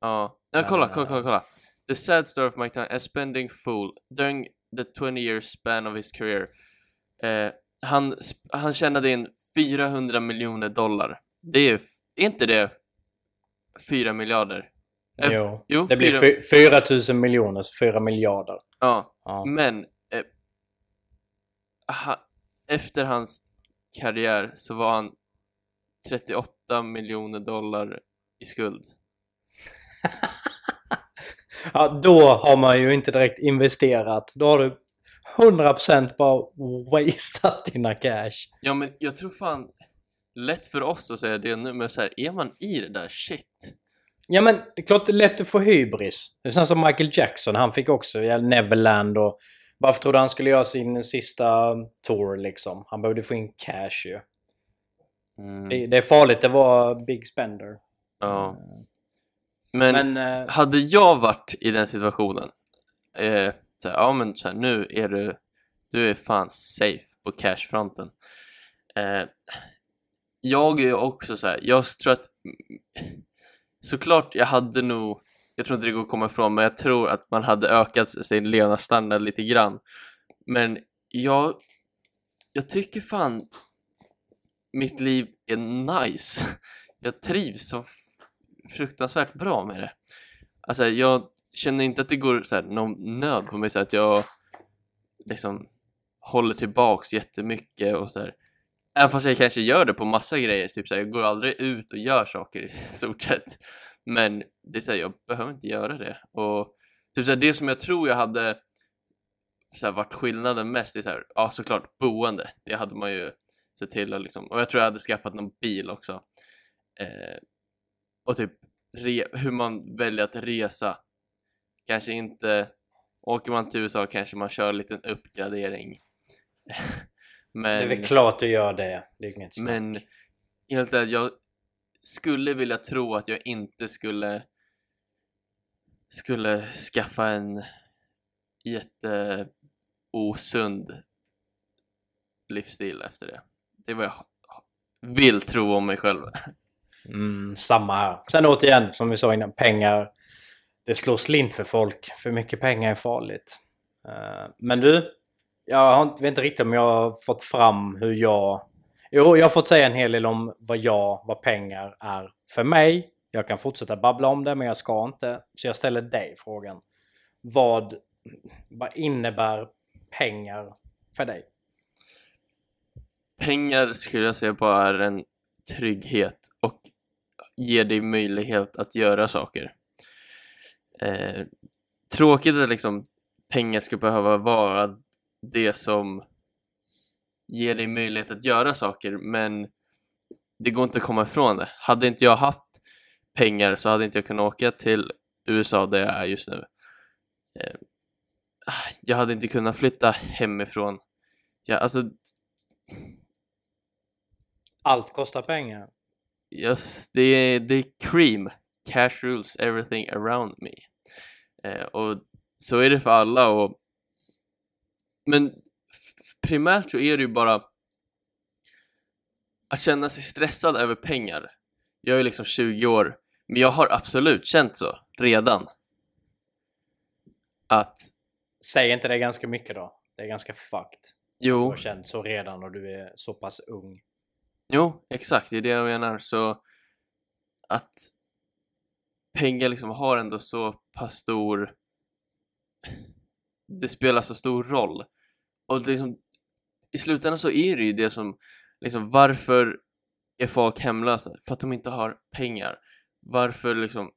Ja, ja kolla, kolla, kolla, kolla. The sad story of Mike Tyson, a spending fool during the 20 years span of his career. Eh, han, han tjänade in 400 miljoner dollar. Det är, är inte det 4 miljarder? F- Jo. jo Det blir fyra- fy- 4 000 miljoner, så 4 miljarder. Ja, Ja. men eh, ha, efter hans karriär så var han 38 miljoner dollar i skuld. [laughs] Ja, då har man ju inte direkt investerat. Då har du 100% bara wasteat dina cash. Ja men jag tror fan lätt för oss att säga det nu men så här, är man i det där shit Ja men det är klart det är lätt att få hybris. Det är som Michael Jackson, han fick också Neverland och varför trodde han skulle göra sin sista tour liksom? Han behövde få in cash ju. mm, Det, det är farligt att vara big spender. ja. men, Men, eh, hade jag varit i den situationen eh, så här, ja men så här, nu är du du är fan safe på cashfronten eh, jag är också så här, jag tror att såklart jag hade nog jag tror inte det går att komma ifrån men jag tror att man hade ökat sin levnadsstandard lite grann. Men jag jag tycker fan mitt liv är nice. Jag trivs så fruktansvärt bra med det. Alltså jag känner inte att det går så här, någon nöd på mig så att jag liksom håller tillbaks jättemycket och så här. Även fast jag kanske gör det på massa grejer, typ så här, jag går aldrig ut och gör saker i [laughs] stort sett. Men det är så här, jag behöver inte göra det. Och typ så här, det som jag tror jag hade så här, varit skillnaden mest är så här, ja såklart boende. Det hade man ju sett till att liksom, och jag tror jag hade skaffat någon bil också. Eh, och typ re, hur man väljer att resa. Kanske inte, åker man till USA kanske man kör en liten uppgradering. [laughs] Men, det är väl klart du gör det. Det är inget snack. men helt ärligt, jag skulle vilja tro att jag inte skulle skulle skaffa en jätteosund livsstil efter det. Det är vad jag vill tro om mig själv. Mm, samma här. Sen återigen, som vi sa innan, pengar. Det slår slint för folk. För mycket pengar är farligt. Eh, men du, jag har inte, vet inte riktigt om jag har fått fram hur jag... Jo, jag har fått säga en hel del om vad jag, vad pengar är för mig. Jag kan fortsätta babbla om det, men jag ska inte. Så jag ställer dig frågan. Vad, vad innebär pengar för dig? Pengar skulle jag säga bara är en trygghet och ger dig möjlighet att göra saker. Eh, tråkigt att liksom pengar ska behöva vara det som ger dig möjlighet att göra saker men det går inte att komma ifrån det. Hade inte jag haft pengar så hade inte jag kunnat åka till USA där jag är just nu. Eh, jag hade inte kunnat flytta hemifrån. Jag, alltså, Allt kostar pengar. Yes, det är, det är cream. Cash rules everything around me. Eh, och så är det för alla och men primärt så är det ju bara att känna sig stressad över pengar. Jag är liksom 20 år, men jag har absolut känt så redan. att Säg inte det ganska mycket då. Det är ganska fucked. Du jo, har känt så redan och du är så pass ung. jo, exakt, det är det jag menar. Så att pengar liksom har ändå så pass stor det spelar så stor roll. Och liksom, i slutändan så är det ju det som, liksom varför är folk hemlösa? För att de inte har pengar. Varför liksom,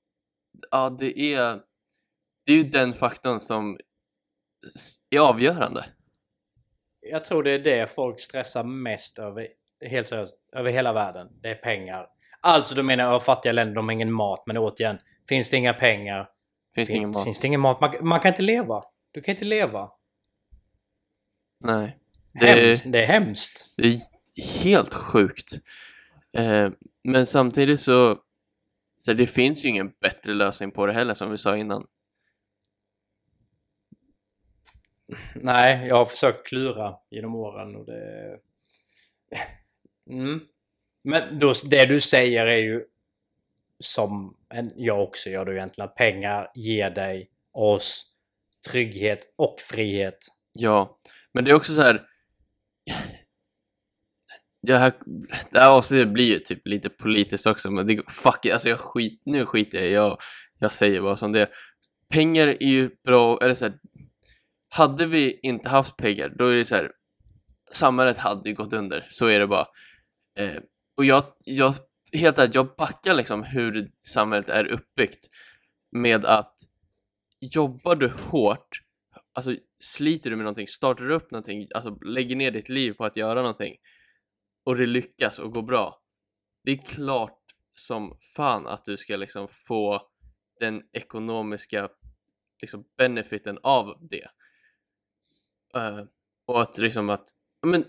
ja det är, det är ju den faktorn som är avgörande. Jag tror det är det folk stressar mest över, helt seriöst, över hela världen. Det är pengar. Alltså du menar över fattiga länder, de har ingen mat. Men återigen, finns det inga pengar, Finns det ingen mat? finns det ingen mat. Man, man kan inte leva. Du kan inte leva. Nej. Det- Hemskt. Det är hemskt. Det är helt sjukt. Eh, men samtidigt så, så det finns ju ingen bättre lösning på det heller som vi sa innan. Nej, jag har försökt klura genom åren och det... Mm. Men då, det du säger är ju som en, jag också gör då egentligen, att pengar ger dig, oss, trygghet och frihet. Ja, men det är också så här. Det här, det här avsnittet blir ju typ lite politiskt också, men det fuck it, alltså jag skit, nu skiter jag i, jag, jag säger bara som det är. Pengar är ju bra, eller så här, hade vi inte haft pengar, då är det så här, samhället hade ju gått under, så är det bara. Eh, och jag, jag, helt ärligt, jag backar liksom hur samhället är uppbyggt med att jobbar du hårt, alltså sliter du med någonting, startar du upp någonting, alltså lägger ner ditt liv på att göra någonting och det lyckas och går bra, det är klart som fan att du ska liksom få den ekonomiska liksom benefiten av det. Uh, och att liksom att, men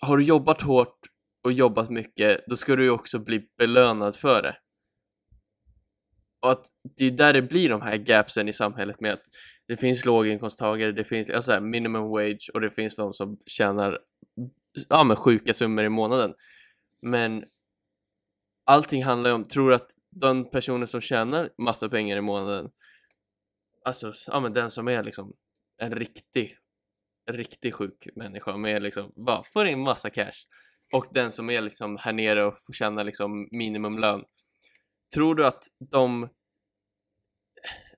har du jobbat hårt och jobbat mycket, då ska du ju också bli belönad för det. Och att det är där det blir de här gapsen i samhället med att det finns låginkomsttagare, det finns alltså här minimum wage och det finns de som tjänar ja, men sjuka summor i månaden. Men allting handlar ju om, tror du att den personen som tjänar massa pengar i månaden, alltså ja, men den som är liksom en riktig, riktig sjuk människa med liksom, bara får in massa cash och den som är liksom här nere och får tjäna liksom minimumlön. Tror du att de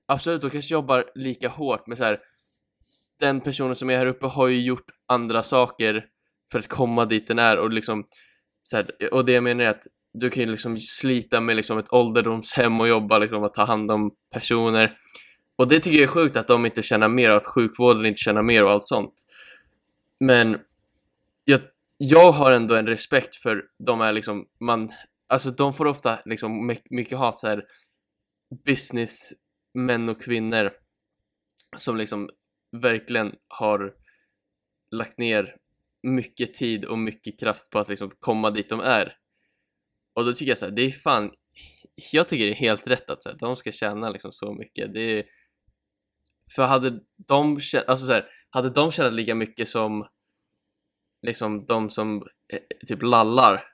absolut, de kanske jobbar lika hårt men så här den personen som är här uppe har ju gjort andra saker för att komma dit den är och liksom så här, och det jag menar är att du kan ju liksom slita med liksom ett ålderdomshem och jobba liksom att ta hand om personer. Och det tycker jag är sjukt att de inte tjänar mer och att sjukvården inte tjänar mer och allt sånt. Men jag, jag har ändå en respekt för de här liksom man alltså de får ofta liksom mycket hat så här businessmän och kvinnor som liksom verkligen har lagt ner mycket tid och mycket kraft på att liksom komma dit de är. Och då tycker jag så här, det är fan, jag tycker det är helt rätt att så här, de ska tjäna liksom så mycket. Det är, för hade de, alltså så här, hade de tjänat lika mycket som liksom de som eh, typ lallar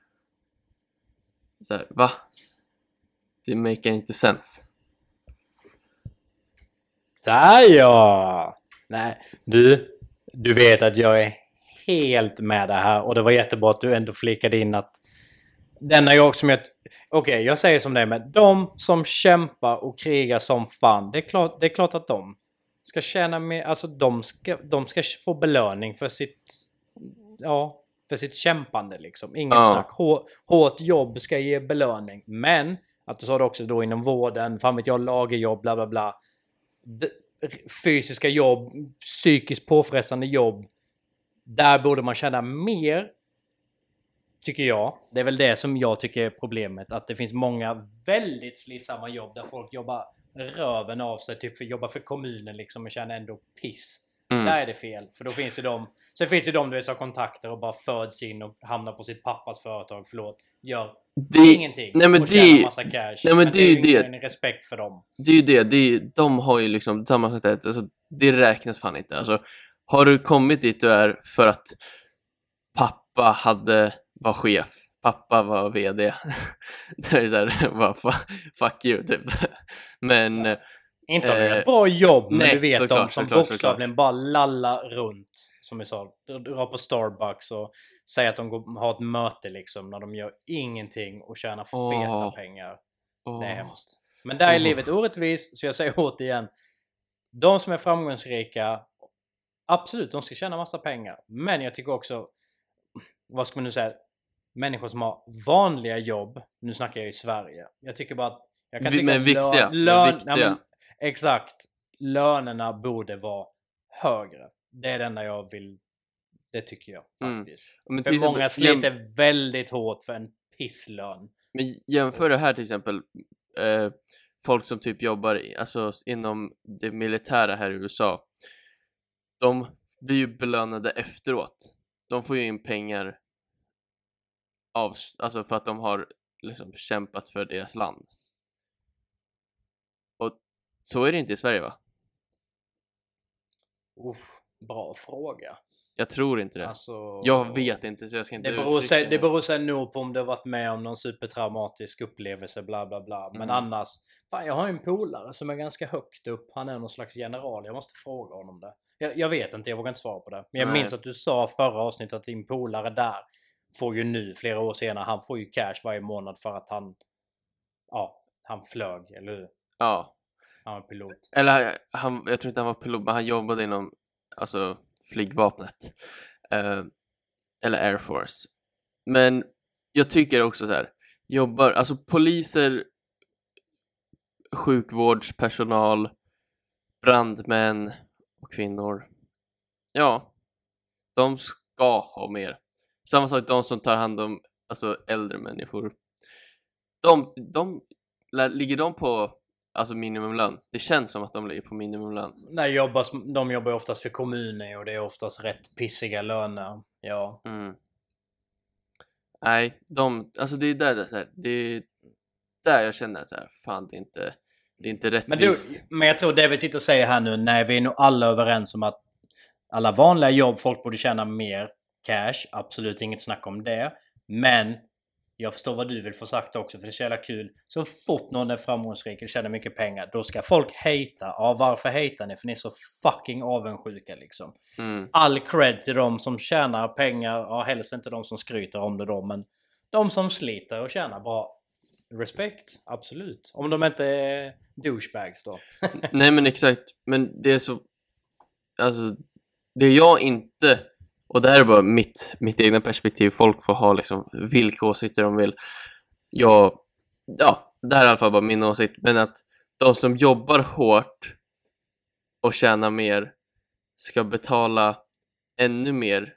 så här, va? Det make inte sense. Där ja! Nej, du, du vet att jag är helt med det här och det var jättebra att du ändå flikade in att denna jag som jag... Okej, jag säger som det är med de som kämpar och krigar som fan. Det är klart, det är klart att de ska tjäna mer, alltså de ska, de ska få belöning för sitt, ja, för sitt kämpande liksom. Inget Ja. snack. Hår, hårt jobb ska ge belöning. Men, att du sa det också då inom vården, fan vet jag, lagerjobb, bla bla bla. D- fysiska jobb, psykiskt påfrestande jobb. Där borde man tjäna mer, tycker jag. Det är väl det som jag tycker är problemet. Att det finns många väldigt slitsamma jobb där folk jobbar röven av sig. Typ för jobba för kommunen liksom och tjänar ändå piss. Mm. Där är det fel. För då finns det de... Sen finns det de du vet, som har kontakter och bara föds in och hamnar på sitt pappas företag. Förlåt. Gör Det, ingenting. nej, men och det- massa cash. nej, men det är ju det. ingen respekt för dem. det är ju det, det är, de har ju liksom samma där, alltså, det räknas fan inte. Alltså, har du kommit dit du är för att pappa hade, var chef, pappa var VD, [laughs] då är det såhär, [laughs] bara, fu- fuck you typ. Men eh, Inte de gör Eh, ett bra jobb, men nej, du vet såklart, de som såklart, bokstavligen såklart. bara lallar runt. Som vi sa, drar på Starbucks och säger att de går, har ett möte liksom när de gör ingenting och tjänar feta Åh. pengar. Åh. Det är hemskt. Men där är Åh. livet orättvist, så jag säger återigen. De som är framgångsrika, absolut, de ska tjäna massa pengar. Men jag tycker också, vad ska man nu säga, människor som har vanliga jobb, nu snackar jag i Sverige. Jag tycker bara att... Jag Vi- tycka men viktiga, men lön, viktiga. Ja, men, exakt. Lönerna borde vara högre. Det är det enda jag vill... Det tycker jag Mm. faktiskt. Men För många exempel, jäm- sliter väldigt hårt för en pisslön. Men jämför det här till exempel eh, folk som typ jobbar alltså, inom det militära här i USA. De blir ju belönade efteråt. De får ju in pengar av, alltså för att de har liksom kämpat för deras land. Så är det inte i Sverige va? Uff, bra fråga. Jag tror inte det. Alltså, Jag vet inte så jag ska inte Det beror, sig, det beror sig nog på om du har varit med om någon supertraumatisk upplevelse bla bla bla. Men Mm. annars, fan jag har en polare som är ganska högt upp. Han är någon slags general. Jag måste fråga honom det. Jag, jag vet inte, jag vågar inte svara på det. Men jag Nej. minns att du sa förra avsnittet att din polare där får ju nu, flera år senare, han får ju cash varje månad för att han, ja, han flög, eller hur? Ja. Han var pilot. Eller han, jag tror inte han var pilot, men han jobbade inom alltså, flygvapnet. Eh, eller Air Force. Men jag tycker också så här, jobbar, alltså poliser, sjukvårdspersonal, brandmän och kvinnor. Ja, de ska ha mer. Samma sak de som tar hand om alltså, äldre människor. De, de, ligger de på alltså minimumlön? Det känns som att de ligger på minimumlön. Nej, jobbas, de jobbar ju oftast för kommuner och det är oftast rätt pissiga löner. Ja. Mm. Nej, de, alltså det är där det är, så här, det är där jag känner så här, fan det är inte, det är inte Men, du, rättvist. men jag tror det vi sitter och säger här nu, nej vi är nog alla överens om att alla vanliga jobb, folk borde tjäna mer cash. Absolut inget snack om det. Men jag förstår vad du vill få sagt också, för det är så jävla kul. Så fort någon är framgångsrik och tjänar mycket pengar, då ska folk hata. Ja, varför hatar ni? För ni är så fucking avundsjuka liksom. Mm. All cred till de som tjänar pengar, ja helst inte de som skryter om det då, men de som sliter och tjänar bra. Respekt, absolut. Om de inte är douchebags då. Nej men exakt, men det är så, alltså det jag inte, och det här är bara mitt, mitt egna perspektiv, folk får ha liksom vilka åsikter de vill. Jag, ja, det här är i alla fall bara min åsikt, men att de som jobbar hårt och tjänar mer ska betala ännu mer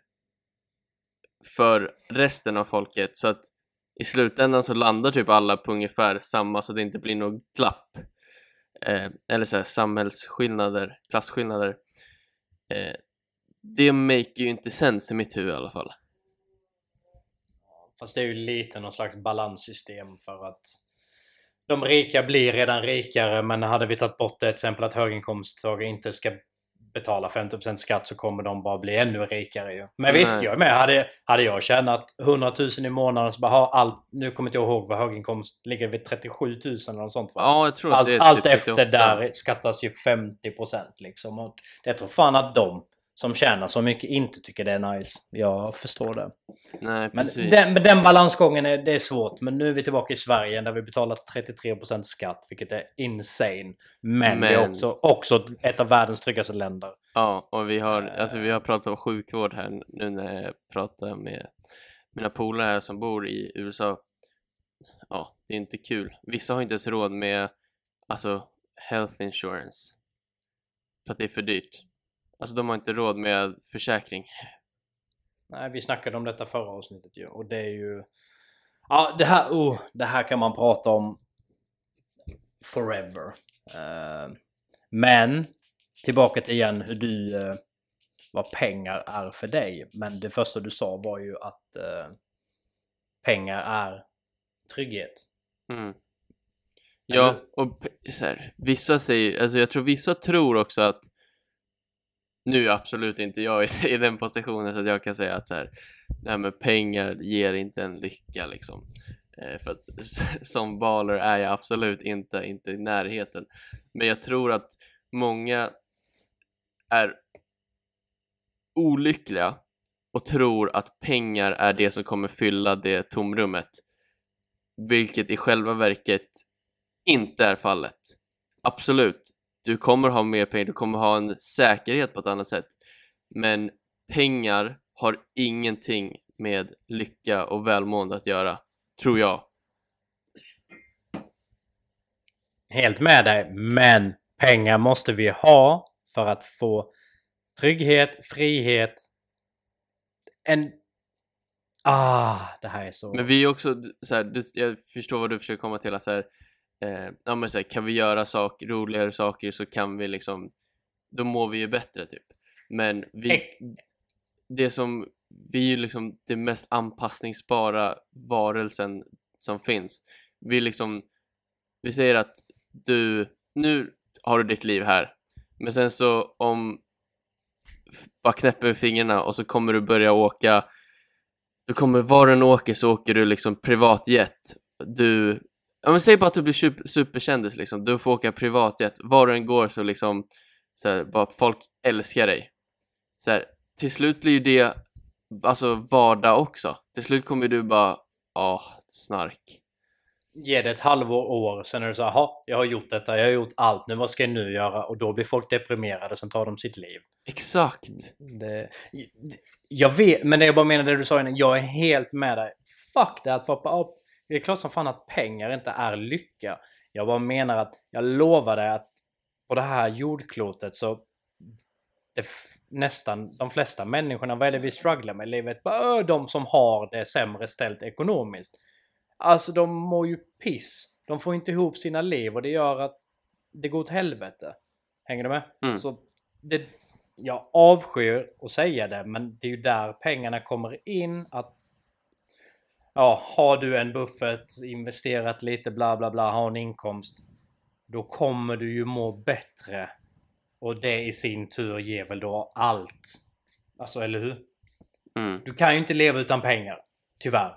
för resten av folket. Så att i slutändan så landar typ alla på ungefär samma så det inte blir något glapp eh, eller så här, samhällsskillnader, klasskillnader eh, det make ju inte sens i mitt huvud i alla fall Fast det är ju lite någon slags balanssystem för att de rika blir redan rikare men hade vi tagit bort det till exempel att höginkomsttagare inte ska betala 50% skatt så kommer de bara bli ännu rikare ju. Men visst, Nej. jag är med. Hade, hade jag tjänat 100 000 i månaden så bara ha allt, nu kommer inte jag ihåg vad höginkomst ligger vid 37 000 eller något sånt va? ja jag tror att allt det är allt typ efter 38. där skattas ju 50% liksom. Och jag tror fan att de som tjänar så mycket inte tycker det är nice. Jag förstår det. nej Men den, men den balansgången är, det är svårt. Men nu är vi tillbaka i Sverige där vi betalar 33% skatt, vilket är insane. Men, det är Men- också, också ett av världens tryggaste länder. Ja, och vi har, Eh. alltså vi har pratat om sjukvård här nu när jag pratar med mina polare här som bor i USA. Ja, det är inte kul. Vissa har inte ens råd med alltså health insurance. För att det är för dyrt. Alltså de har inte råd med försäkring. Nej, vi snackade om detta förra avsnittet ju. Och det är ju... Ja, det här, oh, det här kan man prata om forever. Eh, men tillbaka till igen hur du... eh, vad pengar är för dig. Men det första du sa var ju att eh, pengar är trygghet. Mm. Ja, och så här, vissa säger, alltså jag tror vissa tror också att nu är absolut inte jag i, [laughs] i den positionen så att jag kan säga att så här, det här med pengar ger inte en lycka liksom. Eh, för att [laughs] som baler är jag absolut inte, inte i närheten. Men jag tror att många är olyckliga och tror att pengar är det som kommer fylla det tomrummet. Vilket i själva verket inte är fallet. Absolut, du kommer ha mer pengar, du kommer ha en säkerhet på ett annat sätt. Men pengar har ingenting med lycka och välmående att göra, tror jag. Helt med dig, men pengar måste vi ha för att få trygghet, frihet, en... Ah, det här är så... Men vi är också så här, jag förstår vad du försöker komma till, så här, eh, ja, men så här, kan vi göra sak, roligare saker så kan vi liksom, då mår vi ju bättre typ. Men vi, det som, vi är ju liksom det mest anpassningsbara varelsen som finns. Vi liksom, vi säger att du, nu har du ditt liv här, men sen så om, bara knäpper med fingrarna och så kommer du börja åka, du kommer, var du åker så åker du liksom privatjet, du, ja men säg bara att du blir super, superkändis liksom, du får åka privatjet, var du än går så liksom, så här, bara folk älskar dig. Så här, till slut blir ju det alltså vardag också. Till slut kommer du bara, ah, snark. Ge det ett halvår, år, sen är det så här, "Jaha, jag har gjort detta, jag har gjort allt, nu vad ska jag nu göra? Och då blir folk deprimerade, sen tar de sitt liv. Exakt. Det, jag vet, men det jag bara menar det du sa innan, jag är helt med dig. Fuck det att vara upp. Det är klart som fan att pengar inte är lycka. Jag bara menar att jag lovar dig att på det här jordklotet så det, nästan de flesta människorna, vad är det vi strugglar med i livet? Bara, "Ö, De som har det sämre ställt ekonomiskt. Alltså de mår ju piss. De får inte ihop sina liv och det gör att det går åt helvete. Hänger du med? Mm. Så det, jag avskyr att säga det, men det är ju där pengarna kommer in. Att ja, har du en buffert, investerat lite, bla bla bla, har en inkomst. Då kommer du ju må bättre. Och det i sin tur ger väl då allt. Alltså, eller hur? Mm. Du kan ju inte leva utan pengar. Tyvärr.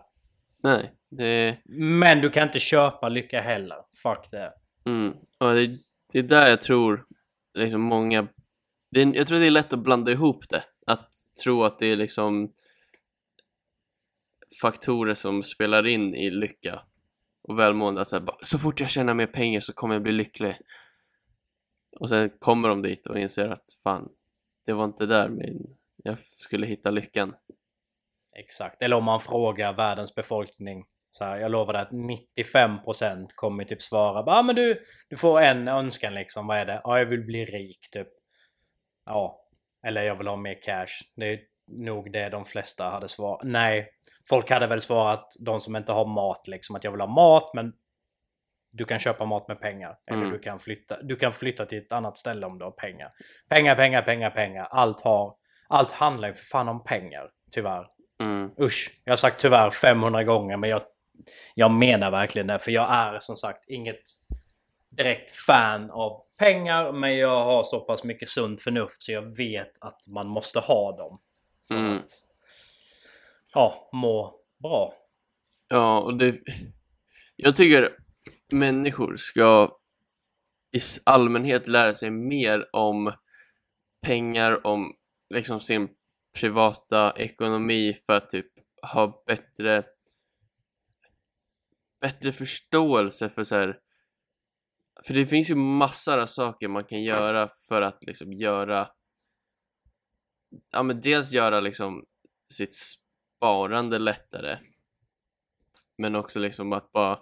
Nej, det, Men du kan inte köpa lycka heller. Fuck det. mm. och det, det är där jag tror liksom många, det jag tror det är lätt att blanda ihop det. Att tro att det är liksom faktorer som spelar in i lycka och välmående. Att så, här, bara, så fort jag tjänar mer pengar så kommer jag bli lycklig. Och sen kommer de dit och inser att fan, det var inte där min, jag skulle hitta lyckan. Exakt. Eller om man frågar världens befolkning. Så här, jag lovar dig att 95% kommer typ svara. bara ah, men du, du får en önskan liksom. Vad är det? Ja, jag vill bli rik typ. Ja. Eller jag vill ha mer cash. Det är nog det de flesta hade svarat. Nej. Folk hade väl svarat de som inte har mat liksom. Att jag vill ha mat men du kan köpa mat med pengar. Eller Mm. du, kan flytta, du kan flytta till ett annat ställe om du har pengar. Pengar, pengar, pengar, pengar. Allt har... Allt handlar ju för fan om pengar. Tyvärr. Mm. Usch, jag har sagt tyvärr 500 gånger men jag, jag menar verkligen det. För jag är som sagt inget direkt fan av pengar men jag har så pass mycket sunt förnuft så jag vet att man måste ha dem. För Mm. att ja, må bra. Ja, och det... Jag tycker människor ska i allmänhet lära sig mer om pengar, om liksom sin privata ekonomi för att typ ha bättre bättre förståelse för så här för det finns ju massor av saker man kan göra för att liksom göra ja men dels göra liksom sitt sparande lättare men också liksom att bara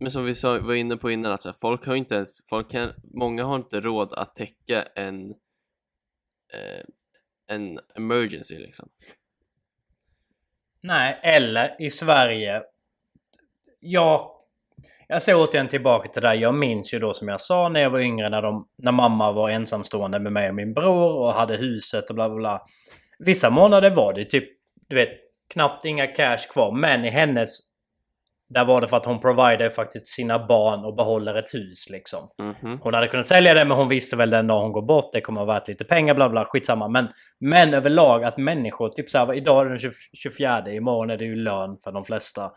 men som vi sa, var inne på innan, att så här, folk har inte ens, folk kan, många har inte råd att täcka en eh, en emergency liksom. Nej, eller i Sverige. Jag, jag ser återigen tillbaka till det där. Jag minns ju då som jag sa när jag var yngre när, de, när mamma var ensamstående med mig och min bror och hade huset och bla bla bla. Vissa månader var det typ, du vet, knappt inga cash kvar. Men i hennes... Där var det för att hon provider faktiskt sina barn och behåller ett hus liksom. Mhm. Hon hade kunnat sälja det men hon visste väl den dag hon går bort det kommer att vara värt lite pengar bla bla skitsamma. Men, men överlag att människor typ så här, idag är den 20 24 imorgon är det ju lön för de flesta.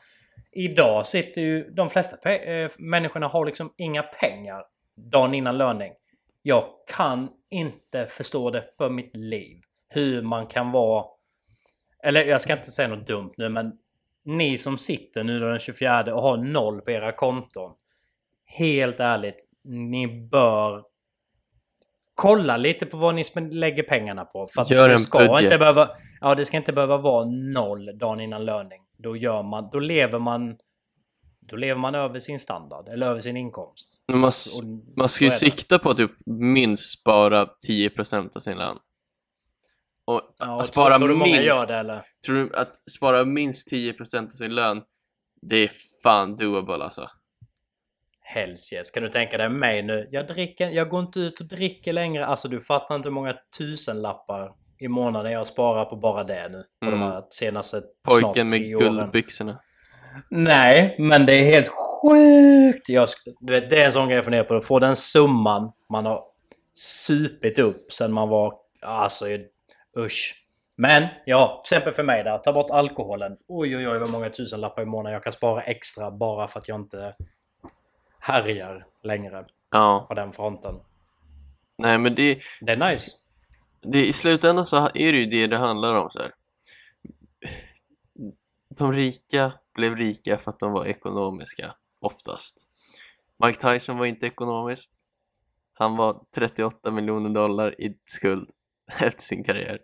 idag sitter ju de flesta eh, människorna har liksom inga pengar dagen innan löning. Jag kan inte förstå det för mitt liv. Hur man kan vara... Eller jag ska inte säga något dumt nu men ni som sitter nu den 24 och har noll på era konton. Helt ärligt, ni bör kolla lite på vad ni lägger pengarna på. För att Gör det en ska budget. Inte behöva, ja, det ska inte behöva vara noll dagen innan löning. Då gör man, då lever man då lever man över sin standard eller över sin inkomst. Man, Och man ska ju sikta på att typ minst spara 10% av sin lön. Och Ja, att spara tror, tror du minst, gör det eller? tror du att spara minst 10% av sin lön, det är fan doable alltså. Helst yes. Kan du tänka dig mig nu? Jag, dricker, jag går inte ut och dricker längre. Alltså du fattar inte hur många tusenlappar i månaden jag sparar på bara det nu. På Mm. de här senaste snart Pojken med tre åren. guldbyxorna. Nej, men det är helt sjukt. Jag, vet, det är en sån grej jag funderar på. Att få den summan man har supit upp sen man var... Alltså, usch. Men ja, till exempel för mig där. Ta bort alkoholen. Oj, oj, oj vad många tusenlappar i månaden jag kan spara extra bara för att jag inte härjar längre Ja, på den fronten. nej men det, Det är nice. det i slutändan så är det ju det det handlar om så här. De rika blev rika för att de var ekonomiska, oftast. Mike Tyson var inte ekonomisk. Han var 38 miljoner dollar i skuld [laughs] efter sin karriär.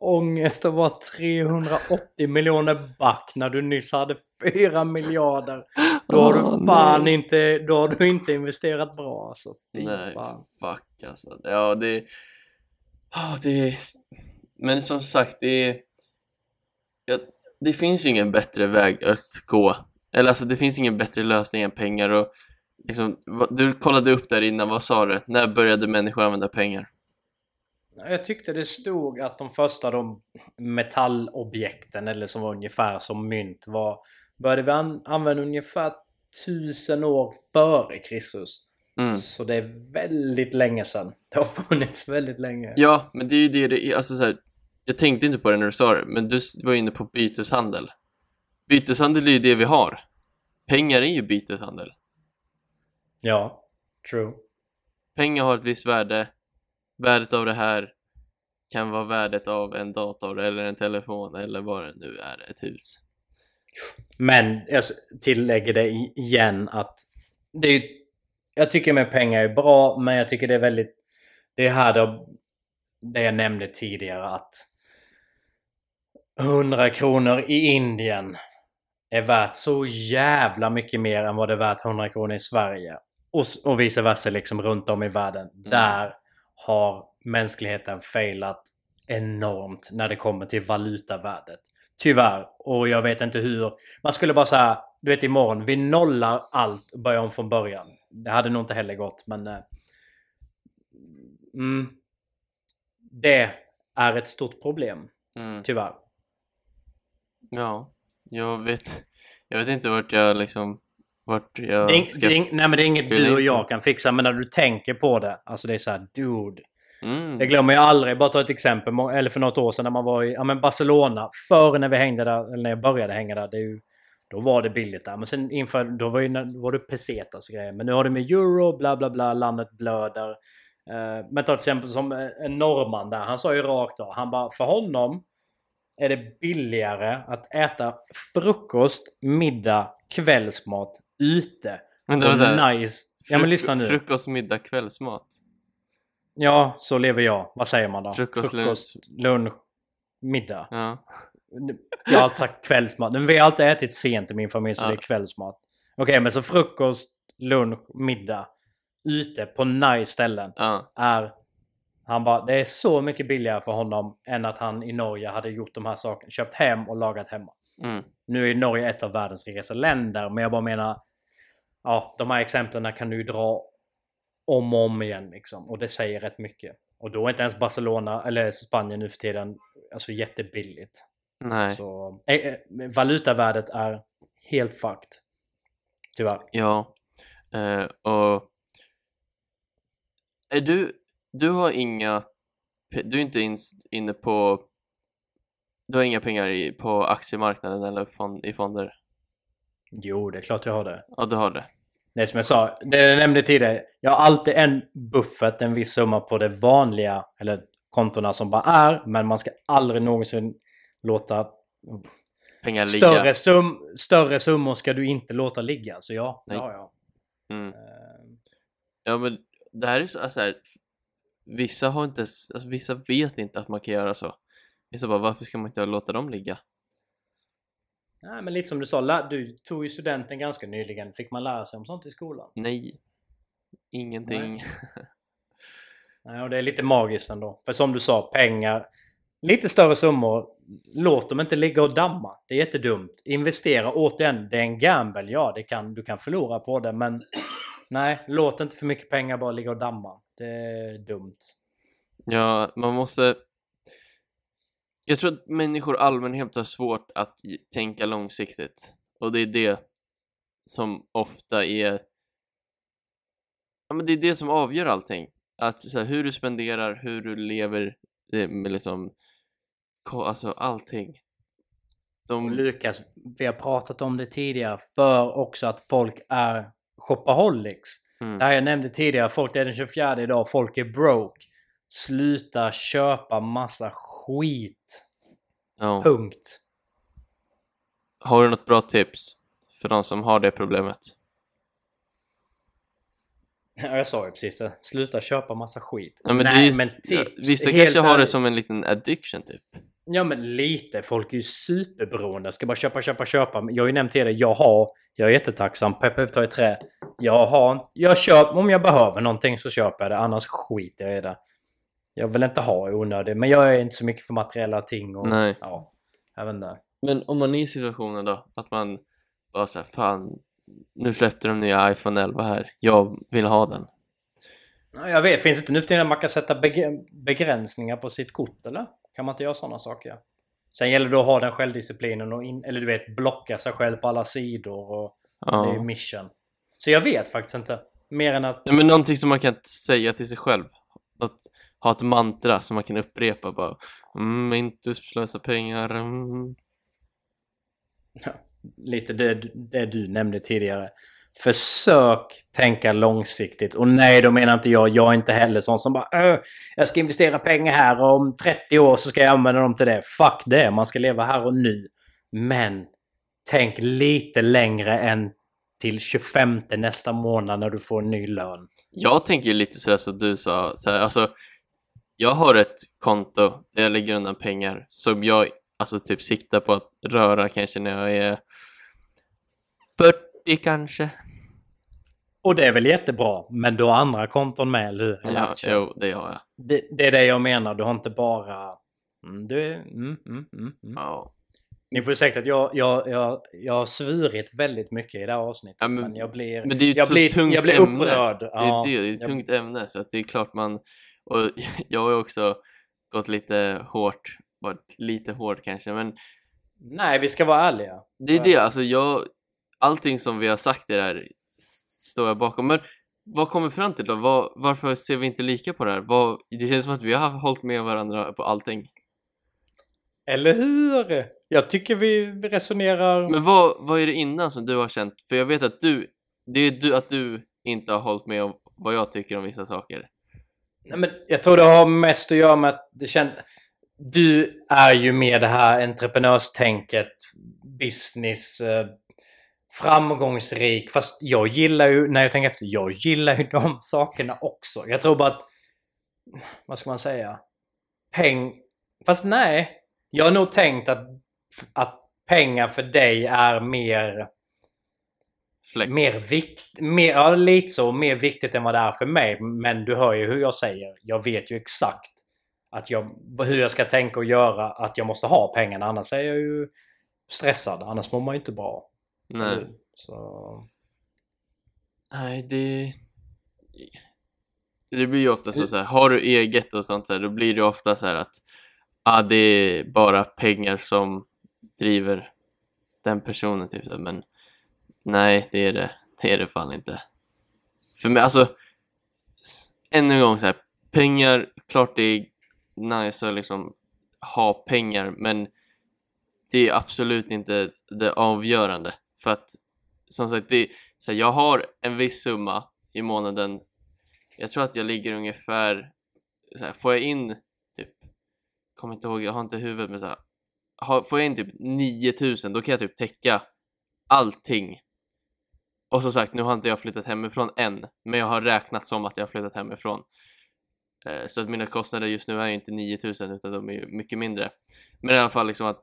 Ångest att vara 380 miljoner back när du nyss hade 4 miljarder. Då har du fan nej. inte, då har du inte investerat bra alltså. Fy Nej, fan. fuck alltså. Ja, det... Ja, det... Men som sagt, det... Ja, det finns ju ingen bättre väg att gå. Eller alltså, det finns ingen bättre lösning än pengar och liksom, du kollade upp där innan, vad sa du? När började människor använda pengar? Jag tyckte det stod att de första de metallobjekten, eller som var ungefär som mynt, var, började vi an- använda ungefär tusen år före Kristus. Mm. Så det är väldigt länge sedan. [laughs] Det har funnits väldigt länge. Ja, men det är ju det det är. Alltså så här, jag tänkte inte på det när du sa det, men du var inne på byteshandel. Byteshandel är ju det vi har. Pengar är ju byteshandel. Ja, true. pengar har ett visst värde. Värdet av det här kan vara värdet av en dator eller en telefon eller vad det nu är, ett hus. Men jag tillägger det igen att det är, jag tycker med pengar är bra, men jag tycker det är väldigt... Det är här då, det jag nämnde tidigare att 100 kronor i Indien är värt så jävla mycket mer än vad det är värt 100 kronor i Sverige. Och, och vice versa liksom runt om i världen. Där har mänskligheten failat enormt när det kommer till valutavärdet. Tyvärr. Och jag vet inte hur. Man skulle bara säga, du vet imorgon, vi nollar allt och börjar om från början. Det hade nog inte heller gått, men... eh, Mm, det är ett stort problem, Mm. tyvärr. Ja, jag vet, jag vet inte vart jag liksom, vart jag Det är, ska... det är, nej, men det är inget du och jag kan fixa, men när du tänker på det. Alltså det är så här, dude. Mm. Det glömmer jag aldrig. Bara ta ett exempel. Eller för något år sedan när man var i ja, men Barcelona. Förr när vi hängde där, eller när jag började hänga där. Det är ju, då var det billigt där. Men sen inför, då var, ju, då var det pesetas och grejer. Men nu har det med euro, bla bla bla, landet blöder. Eh, men ta till exempel som eh, en norrman där. Han sa ju rakt av. Han bara, för honom är det billigare att äta frukost, middag, kvällsmat ute. Vänta, vänta. nice. Ja men lyssna nu. Frukost, middag, kvällsmat. Ja, så lever jag. Vad säger man då? Frukost, lunch, middag. Ja. Jag har alltid sagt kvällsmat. Men vi har alltid ätit sent i min familj så Ja. det är kvällsmat. Okej, men så frukost, lunch, middag ute på nice ställen Ja. är... Han bara, det är så mycket billigare för honom än att han i Norge hade gjort de här sakerna. Köpt hem och lagat hemma. Mm. Nu är Norge ett av världens rikaste länder, men jag bara menar... Ja, de här exemplen kan du ju dra om och om igen liksom. Och det säger rätt mycket. Och då är inte ens Barcelona eller Spanien nu för tiden alltså jättebilligt. Nej. Så eh, valutavärdet är helt fucked. Tyvärr. Ja. Eh, och... Är du... Du har inga... Du är inte ins- inne på Du har inga pengar i, på aktiemarknaden eller fond, i fonder? Jo, det är klart jag har det. Ja, du har det. Är som jag sa, det jag nämnde tidigare. Jag har alltid en buffert, en viss summa på det vanliga, eller kontona som bara är. Men man ska aldrig någonsin låta... Pengar ligga. Större, sum, större summor ska du inte låta ligga. Så ja, Nej. ja, ja. Mm. Eh, Ja, men det här är så, alltså här, Vissa har inte, alltså, vissa vet inte att man kan göra så. Vissa bara, varför ska man inte låta dem ligga? Nej, men lite som du sa, du tog ju studenten ganska nyligen. Fick man lära sig om sånt i skolan? Nej. Ingenting. Nej. [laughs] Nej, och det är lite magiskt ändå. För som du sa, pengar, lite större summor, låt dem inte ligga och damma. Det är jättedumt. Investera återigen, det är en gamble, ja, det kan, du kan förlora på det, men [clears throat] nej, låt inte för mycket pengar bara ligga och damma. Det är dumt. Ja, man måste... Jag tror att människor allmänhet har svårt att tänka långsiktigt. Och det är det som ofta är... Ja, men det är det som avgör allting. Att så här, hur du spenderar, hur du lever, det med liksom... Alltså allting. De... Lukas, vi har pratat om det tidigare, för också att folk är shopaholics. Mm. Det här jag nämnde tidigare, folk är den 24 idag, folk är broke. Sluta köpa massa skit. Ja. Punkt. Har du något bra tips för de som har det problemet? Ja, jag sa ju precis det. Sluta köpa massa skit. Ja, men Nej, ju, men ja, tips. vissa helt kanske har det som en liten addiction typ. Ja, men lite. Folk är ju superberoende. Ska bara köpa, köpa, köpa. Jag har ju nämnt till dig, jag har... Jag är jättetacksam. Pepp, pepp, ta i trä. Jag har... Jag köper... Om jag behöver någonting så köper jag det. Annars skiter jag i det. Jag vill inte ha i onödigt. Men jag är inte så mycket för materiella ting och... Nej. Ja. Jag vet inte. Men om man är i situationen då, att man bara såhär, fan, nu släppte de nya iPhone 11 här, jag vill ha den. Ja, Jag vet, finns det inte nu för tiden att man kan sätta beg- begränsningar på sitt kort eller? Kan man inte göra sådana saker? Sen gäller det att ha den självdisciplinen och in, eller du vet blocka sig själv på alla sidor och det är ju Ja. mission. Så jag vet faktiskt inte. Mer än att... ja men någonting som man kan säga till sig själv. Att ha ett mantra som man kan upprepa bara, mm, inte slösa pengar, mm. Lite det, det du nämnde tidigare. Försök tänka långsiktigt. Och nej, då menar inte jag. Jag är inte heller sån som bara "Öh, jag ska investera pengar här och om 30 år så ska jag använda dem till det. Fuck det, man ska leva här och nu. Men tänk lite längre än till 25 nästa månad när du får en ny lön. Jag tänker ju lite sådär som du sa, så här, alltså jag har ett konto där jag lägger undan pengar som jag alltså typ siktar på att röra kanske när jag är 40 kanske. Och det är väl jättebra, men du har andra konton med, eller hur? Ja, jo, det har jag. det, det är det jag menar, du har inte bara... Mm, du, mm, mm, mm, mm. Ja. Ni får ursäkta att jag, jag, jag, jag har svurit väldigt mycket i det här avsnittet. Ja, men, men- jag blir, Men det är ju ett jag så blir, tungt jag blir ämne. upprörd. Det är Ja, det, det är ett tungt ämne så att det är klart man och [laughs] jag har ju också gått lite hårt, varit lite hård kanske men Nej, vi ska vara ärliga. det är det, alltså jag allting som vi har sagt i det här står jag bakom men vad kommer fram till då? Vad, varför ser vi inte lika på det här? Vad, det känns som att vi har hållit med varandra på allting Eller hur? Jag tycker vi resonerar... men vad, vad är det innan som du har känt? För jag vet att du, det är du, att du inte har hållit med om vad jag tycker om vissa saker Nej, men jag tror det har mest att göra med att det känd... Du är ju med det här entreprenörstänket, business, eh, framgångsrik. Fast jag gillar ju, när jag tänker efter, jag gillar ju de [laughs] sakerna också. Jag tror bara att... Vad ska man säga? Peng... Fast nej. Jag har nog tänkt att, att pengar för dig är mer... Flex Mer vikt, mer, ja, lite så, mer viktigt än vad det är för mig. Men du hör ju hur jag säger. Jag vet ju exakt att jag, hur jag ska tänka och göra. Att jag måste ha pengarna. Annars är jag ju stressad. Annars mår man ju inte bra. Nej hur? Så... Nej, det... Det blir ju ofta så, så här, har du eget och sånt så här, då blir det ofta så här att ah, det är bara pengar som driver den personen typ. Men nej, det är det. Det är det fan inte. För mig, alltså ännu en gång så här, pengar, klart det är nice att liksom ha pengar, men det är absolut inte det avgörande för att som sagt, det, så här, jag har en viss summa i månaden jag tror att jag ligger ungefär så här, får jag in typ kommer inte ihåg, jag har inte huvudet men så här, har, får jag in typ 9000 då kan jag typ täcka allting och som sagt, nu har inte jag flyttat hemifrån än men jag har räknat som att jag har flyttat hemifrån eh, så att mina kostnader just nu är ju inte 9000 utan de är ju mycket mindre. Men i alla fall liksom att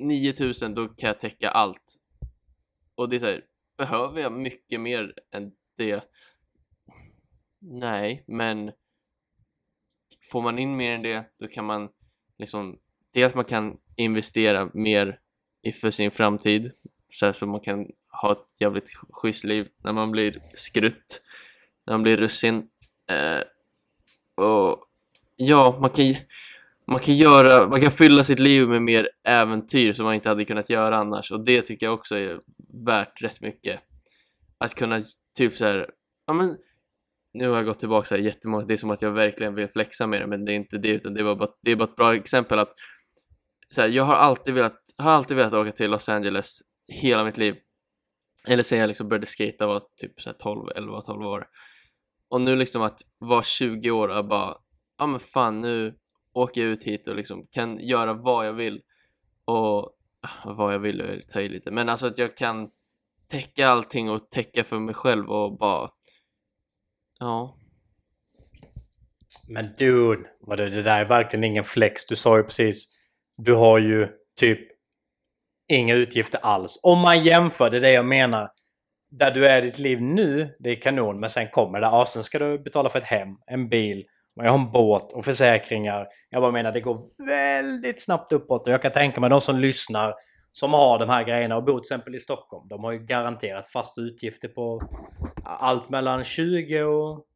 9000 då kan jag täcka allt. Och det är så här, behöver jag mycket mer än det? Nej, men får man in mer än det då kan man liksom dels man kan investera mer för sin framtid så här så man kan ha ett jävligt schysst liv när man blir skrutt, när man blir russin. Eh, och ja, man kan, man kan göra, man kan fylla sitt liv med mer äventyr som man inte hade kunnat göra annars och det tycker jag också är värt rätt mycket. Att kunna typ så här, ja men nu har jag gått tillbaka så här jättemånga, det är som att jag verkligen vill flexa med det men det är inte det utan det är bara, det är bara ett bra exempel att så här, jag har alltid velat, har alltid velat åka till Los Angeles hela mitt liv. Eller sen jag liksom började skata var typ så här 12, 11, 12 år. Och nu liksom att vara 20 år och bara, ja men fan nu åker jag ut hit och liksom kan göra vad jag vill och ah, vad jag vill och ta i lite, men alltså att jag kan täcka allting och täcka för mig själv och bara, ja. Men dude, vad det, det där är verkligen ingen flex. Du sa ju precis, du har ju typ inga utgifter alls. Om man jämför, det är det jag menar. Där du är i ditt liv nu, det är kanon. Men sen kommer det, ja, sen ska du betala för ett hem, en bil, jag har en båt och försäkringar. Jag bara menar, det går väldigt snabbt uppåt. Och jag kan tänka mig de som lyssnar, som har de här grejerna och bor till exempel i Stockholm. De har ju garanterat fasta utgifter på allt mellan 20 och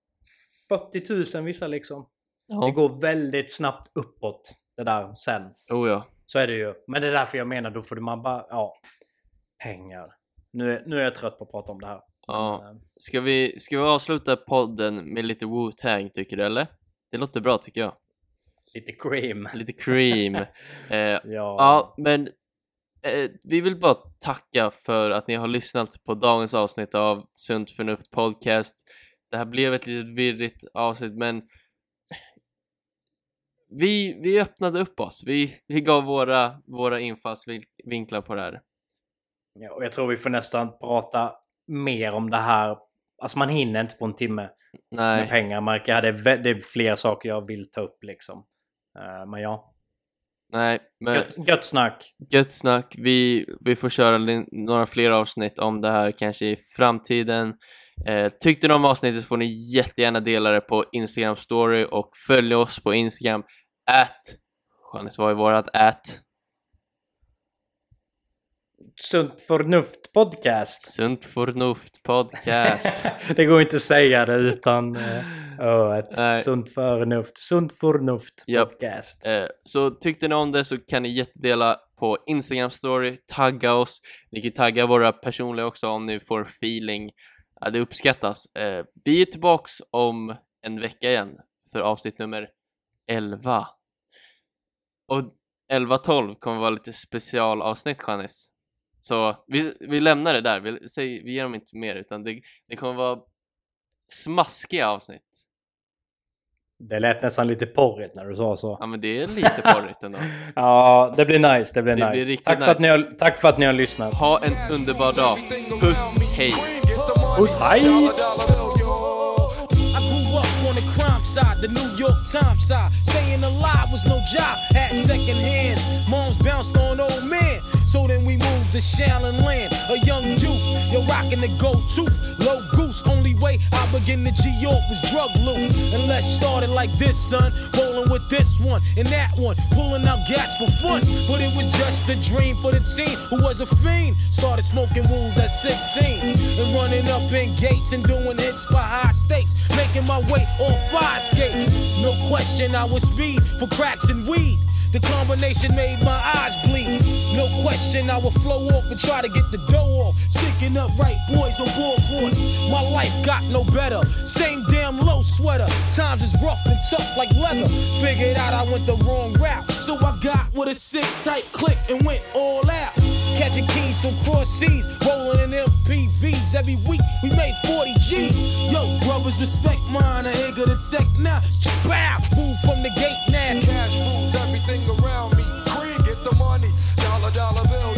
40 000 vissa liksom. ja. Det går väldigt snabbt uppåt det där sen. Oh ja. Så är det ju. Men det är därför jag menar, då får man bara, ja, pengar. Nu är, nu är jag trött på att prata om det här. ja. Eh, Ska vi, ska vi avsluta podden med lite Wu-Tang tycker du eller? Det låter bra tycker jag. lite cream. Lite cream. [laughs] eh, Ja. Ja, men eh, vi vill bara tacka för att ni har lyssnat på dagens avsnitt av Sunt Förnuft Podcast. Det här blev ett litet virrigt avsnitt, men vi, vi öppnade upp oss. Vi, vi gav våra, våra infallsvinklar på det här. Ja, och jag tror vi får nästan prata mer om det här. Alltså man hinner inte på en timme med Nej, pengar märker jag. Det är, det är fler saker jag vill ta upp liksom. Eh, men ja, nej, men gött, gött snack. gött snack. Vi, vi får köra några fler avsnitt om det här kanske i framtiden. Eh, tyckte ni om avsnittet får ni jättegärna dela det på Instagram story och följ oss på Instagram at Johannes, vad är vårat at? Sunt förnuft podcast. Sunt Förnuft Podcast. [laughs] det går inte att säga det utan uh, öet. [laughs] Nej. Sunt förnuft. Sunt förnuft podcast. Eh, så tyckte ni om det så kan ni jättedela på Instagram story, tagga oss. Ni kan tagga våra personliga också om ni får feeling. Ja, det uppskattas. Eh, vi är tillbaks om en vecka igen för avsnitt nummer 11. Och 11-12 kommer vara lite specialavsnitt, Janis. Så vi, vi lämnar det där, vi, säg, vi ger dem inte mer utan det, det kommer vara smaskiga avsnitt. Det lät nästan lite porrigt när du sa så. Ja men det är lite porrigt ändå. [laughs] Ja, det blir nice. Det blir Det blir nice. riktigt tack, För nice. att ni har, tack för att ni har lyssnat. Ha en underbar dag. Puss, hej! Puss, hej! Side, the New York Times side. Staying alive was no job, had second hands. Moms bounced on old men. So then we moved to Shallon Land, a young youth. You're rocking the gold tooth, low goose. Only way I begin to G York was drug loot. And let's start it like this, son. Rolling with this one and that one, pulling out gats for fun. But it was just a dream for the team who was a fiend. Started smoking wools at 16 and running up in gates and doing hits for high stakes. Making my way on fire skates. No question, I was speed for cracks and weed. The combination made my eyes bleed. No question, I would flow off and try to get the dough off. Sticking up right boys on board. My life got no better. Same damn low sweater. Times is rough and tough like leather. Figured out I went the wrong route. So I got with a sick tight click and went all out. Catching keys from cross seas, rolling in MPVs every week. We made 40 G. Yo, brothers, respect mine. I ain't gonna tech now. Bow, move from the gate dollar bill.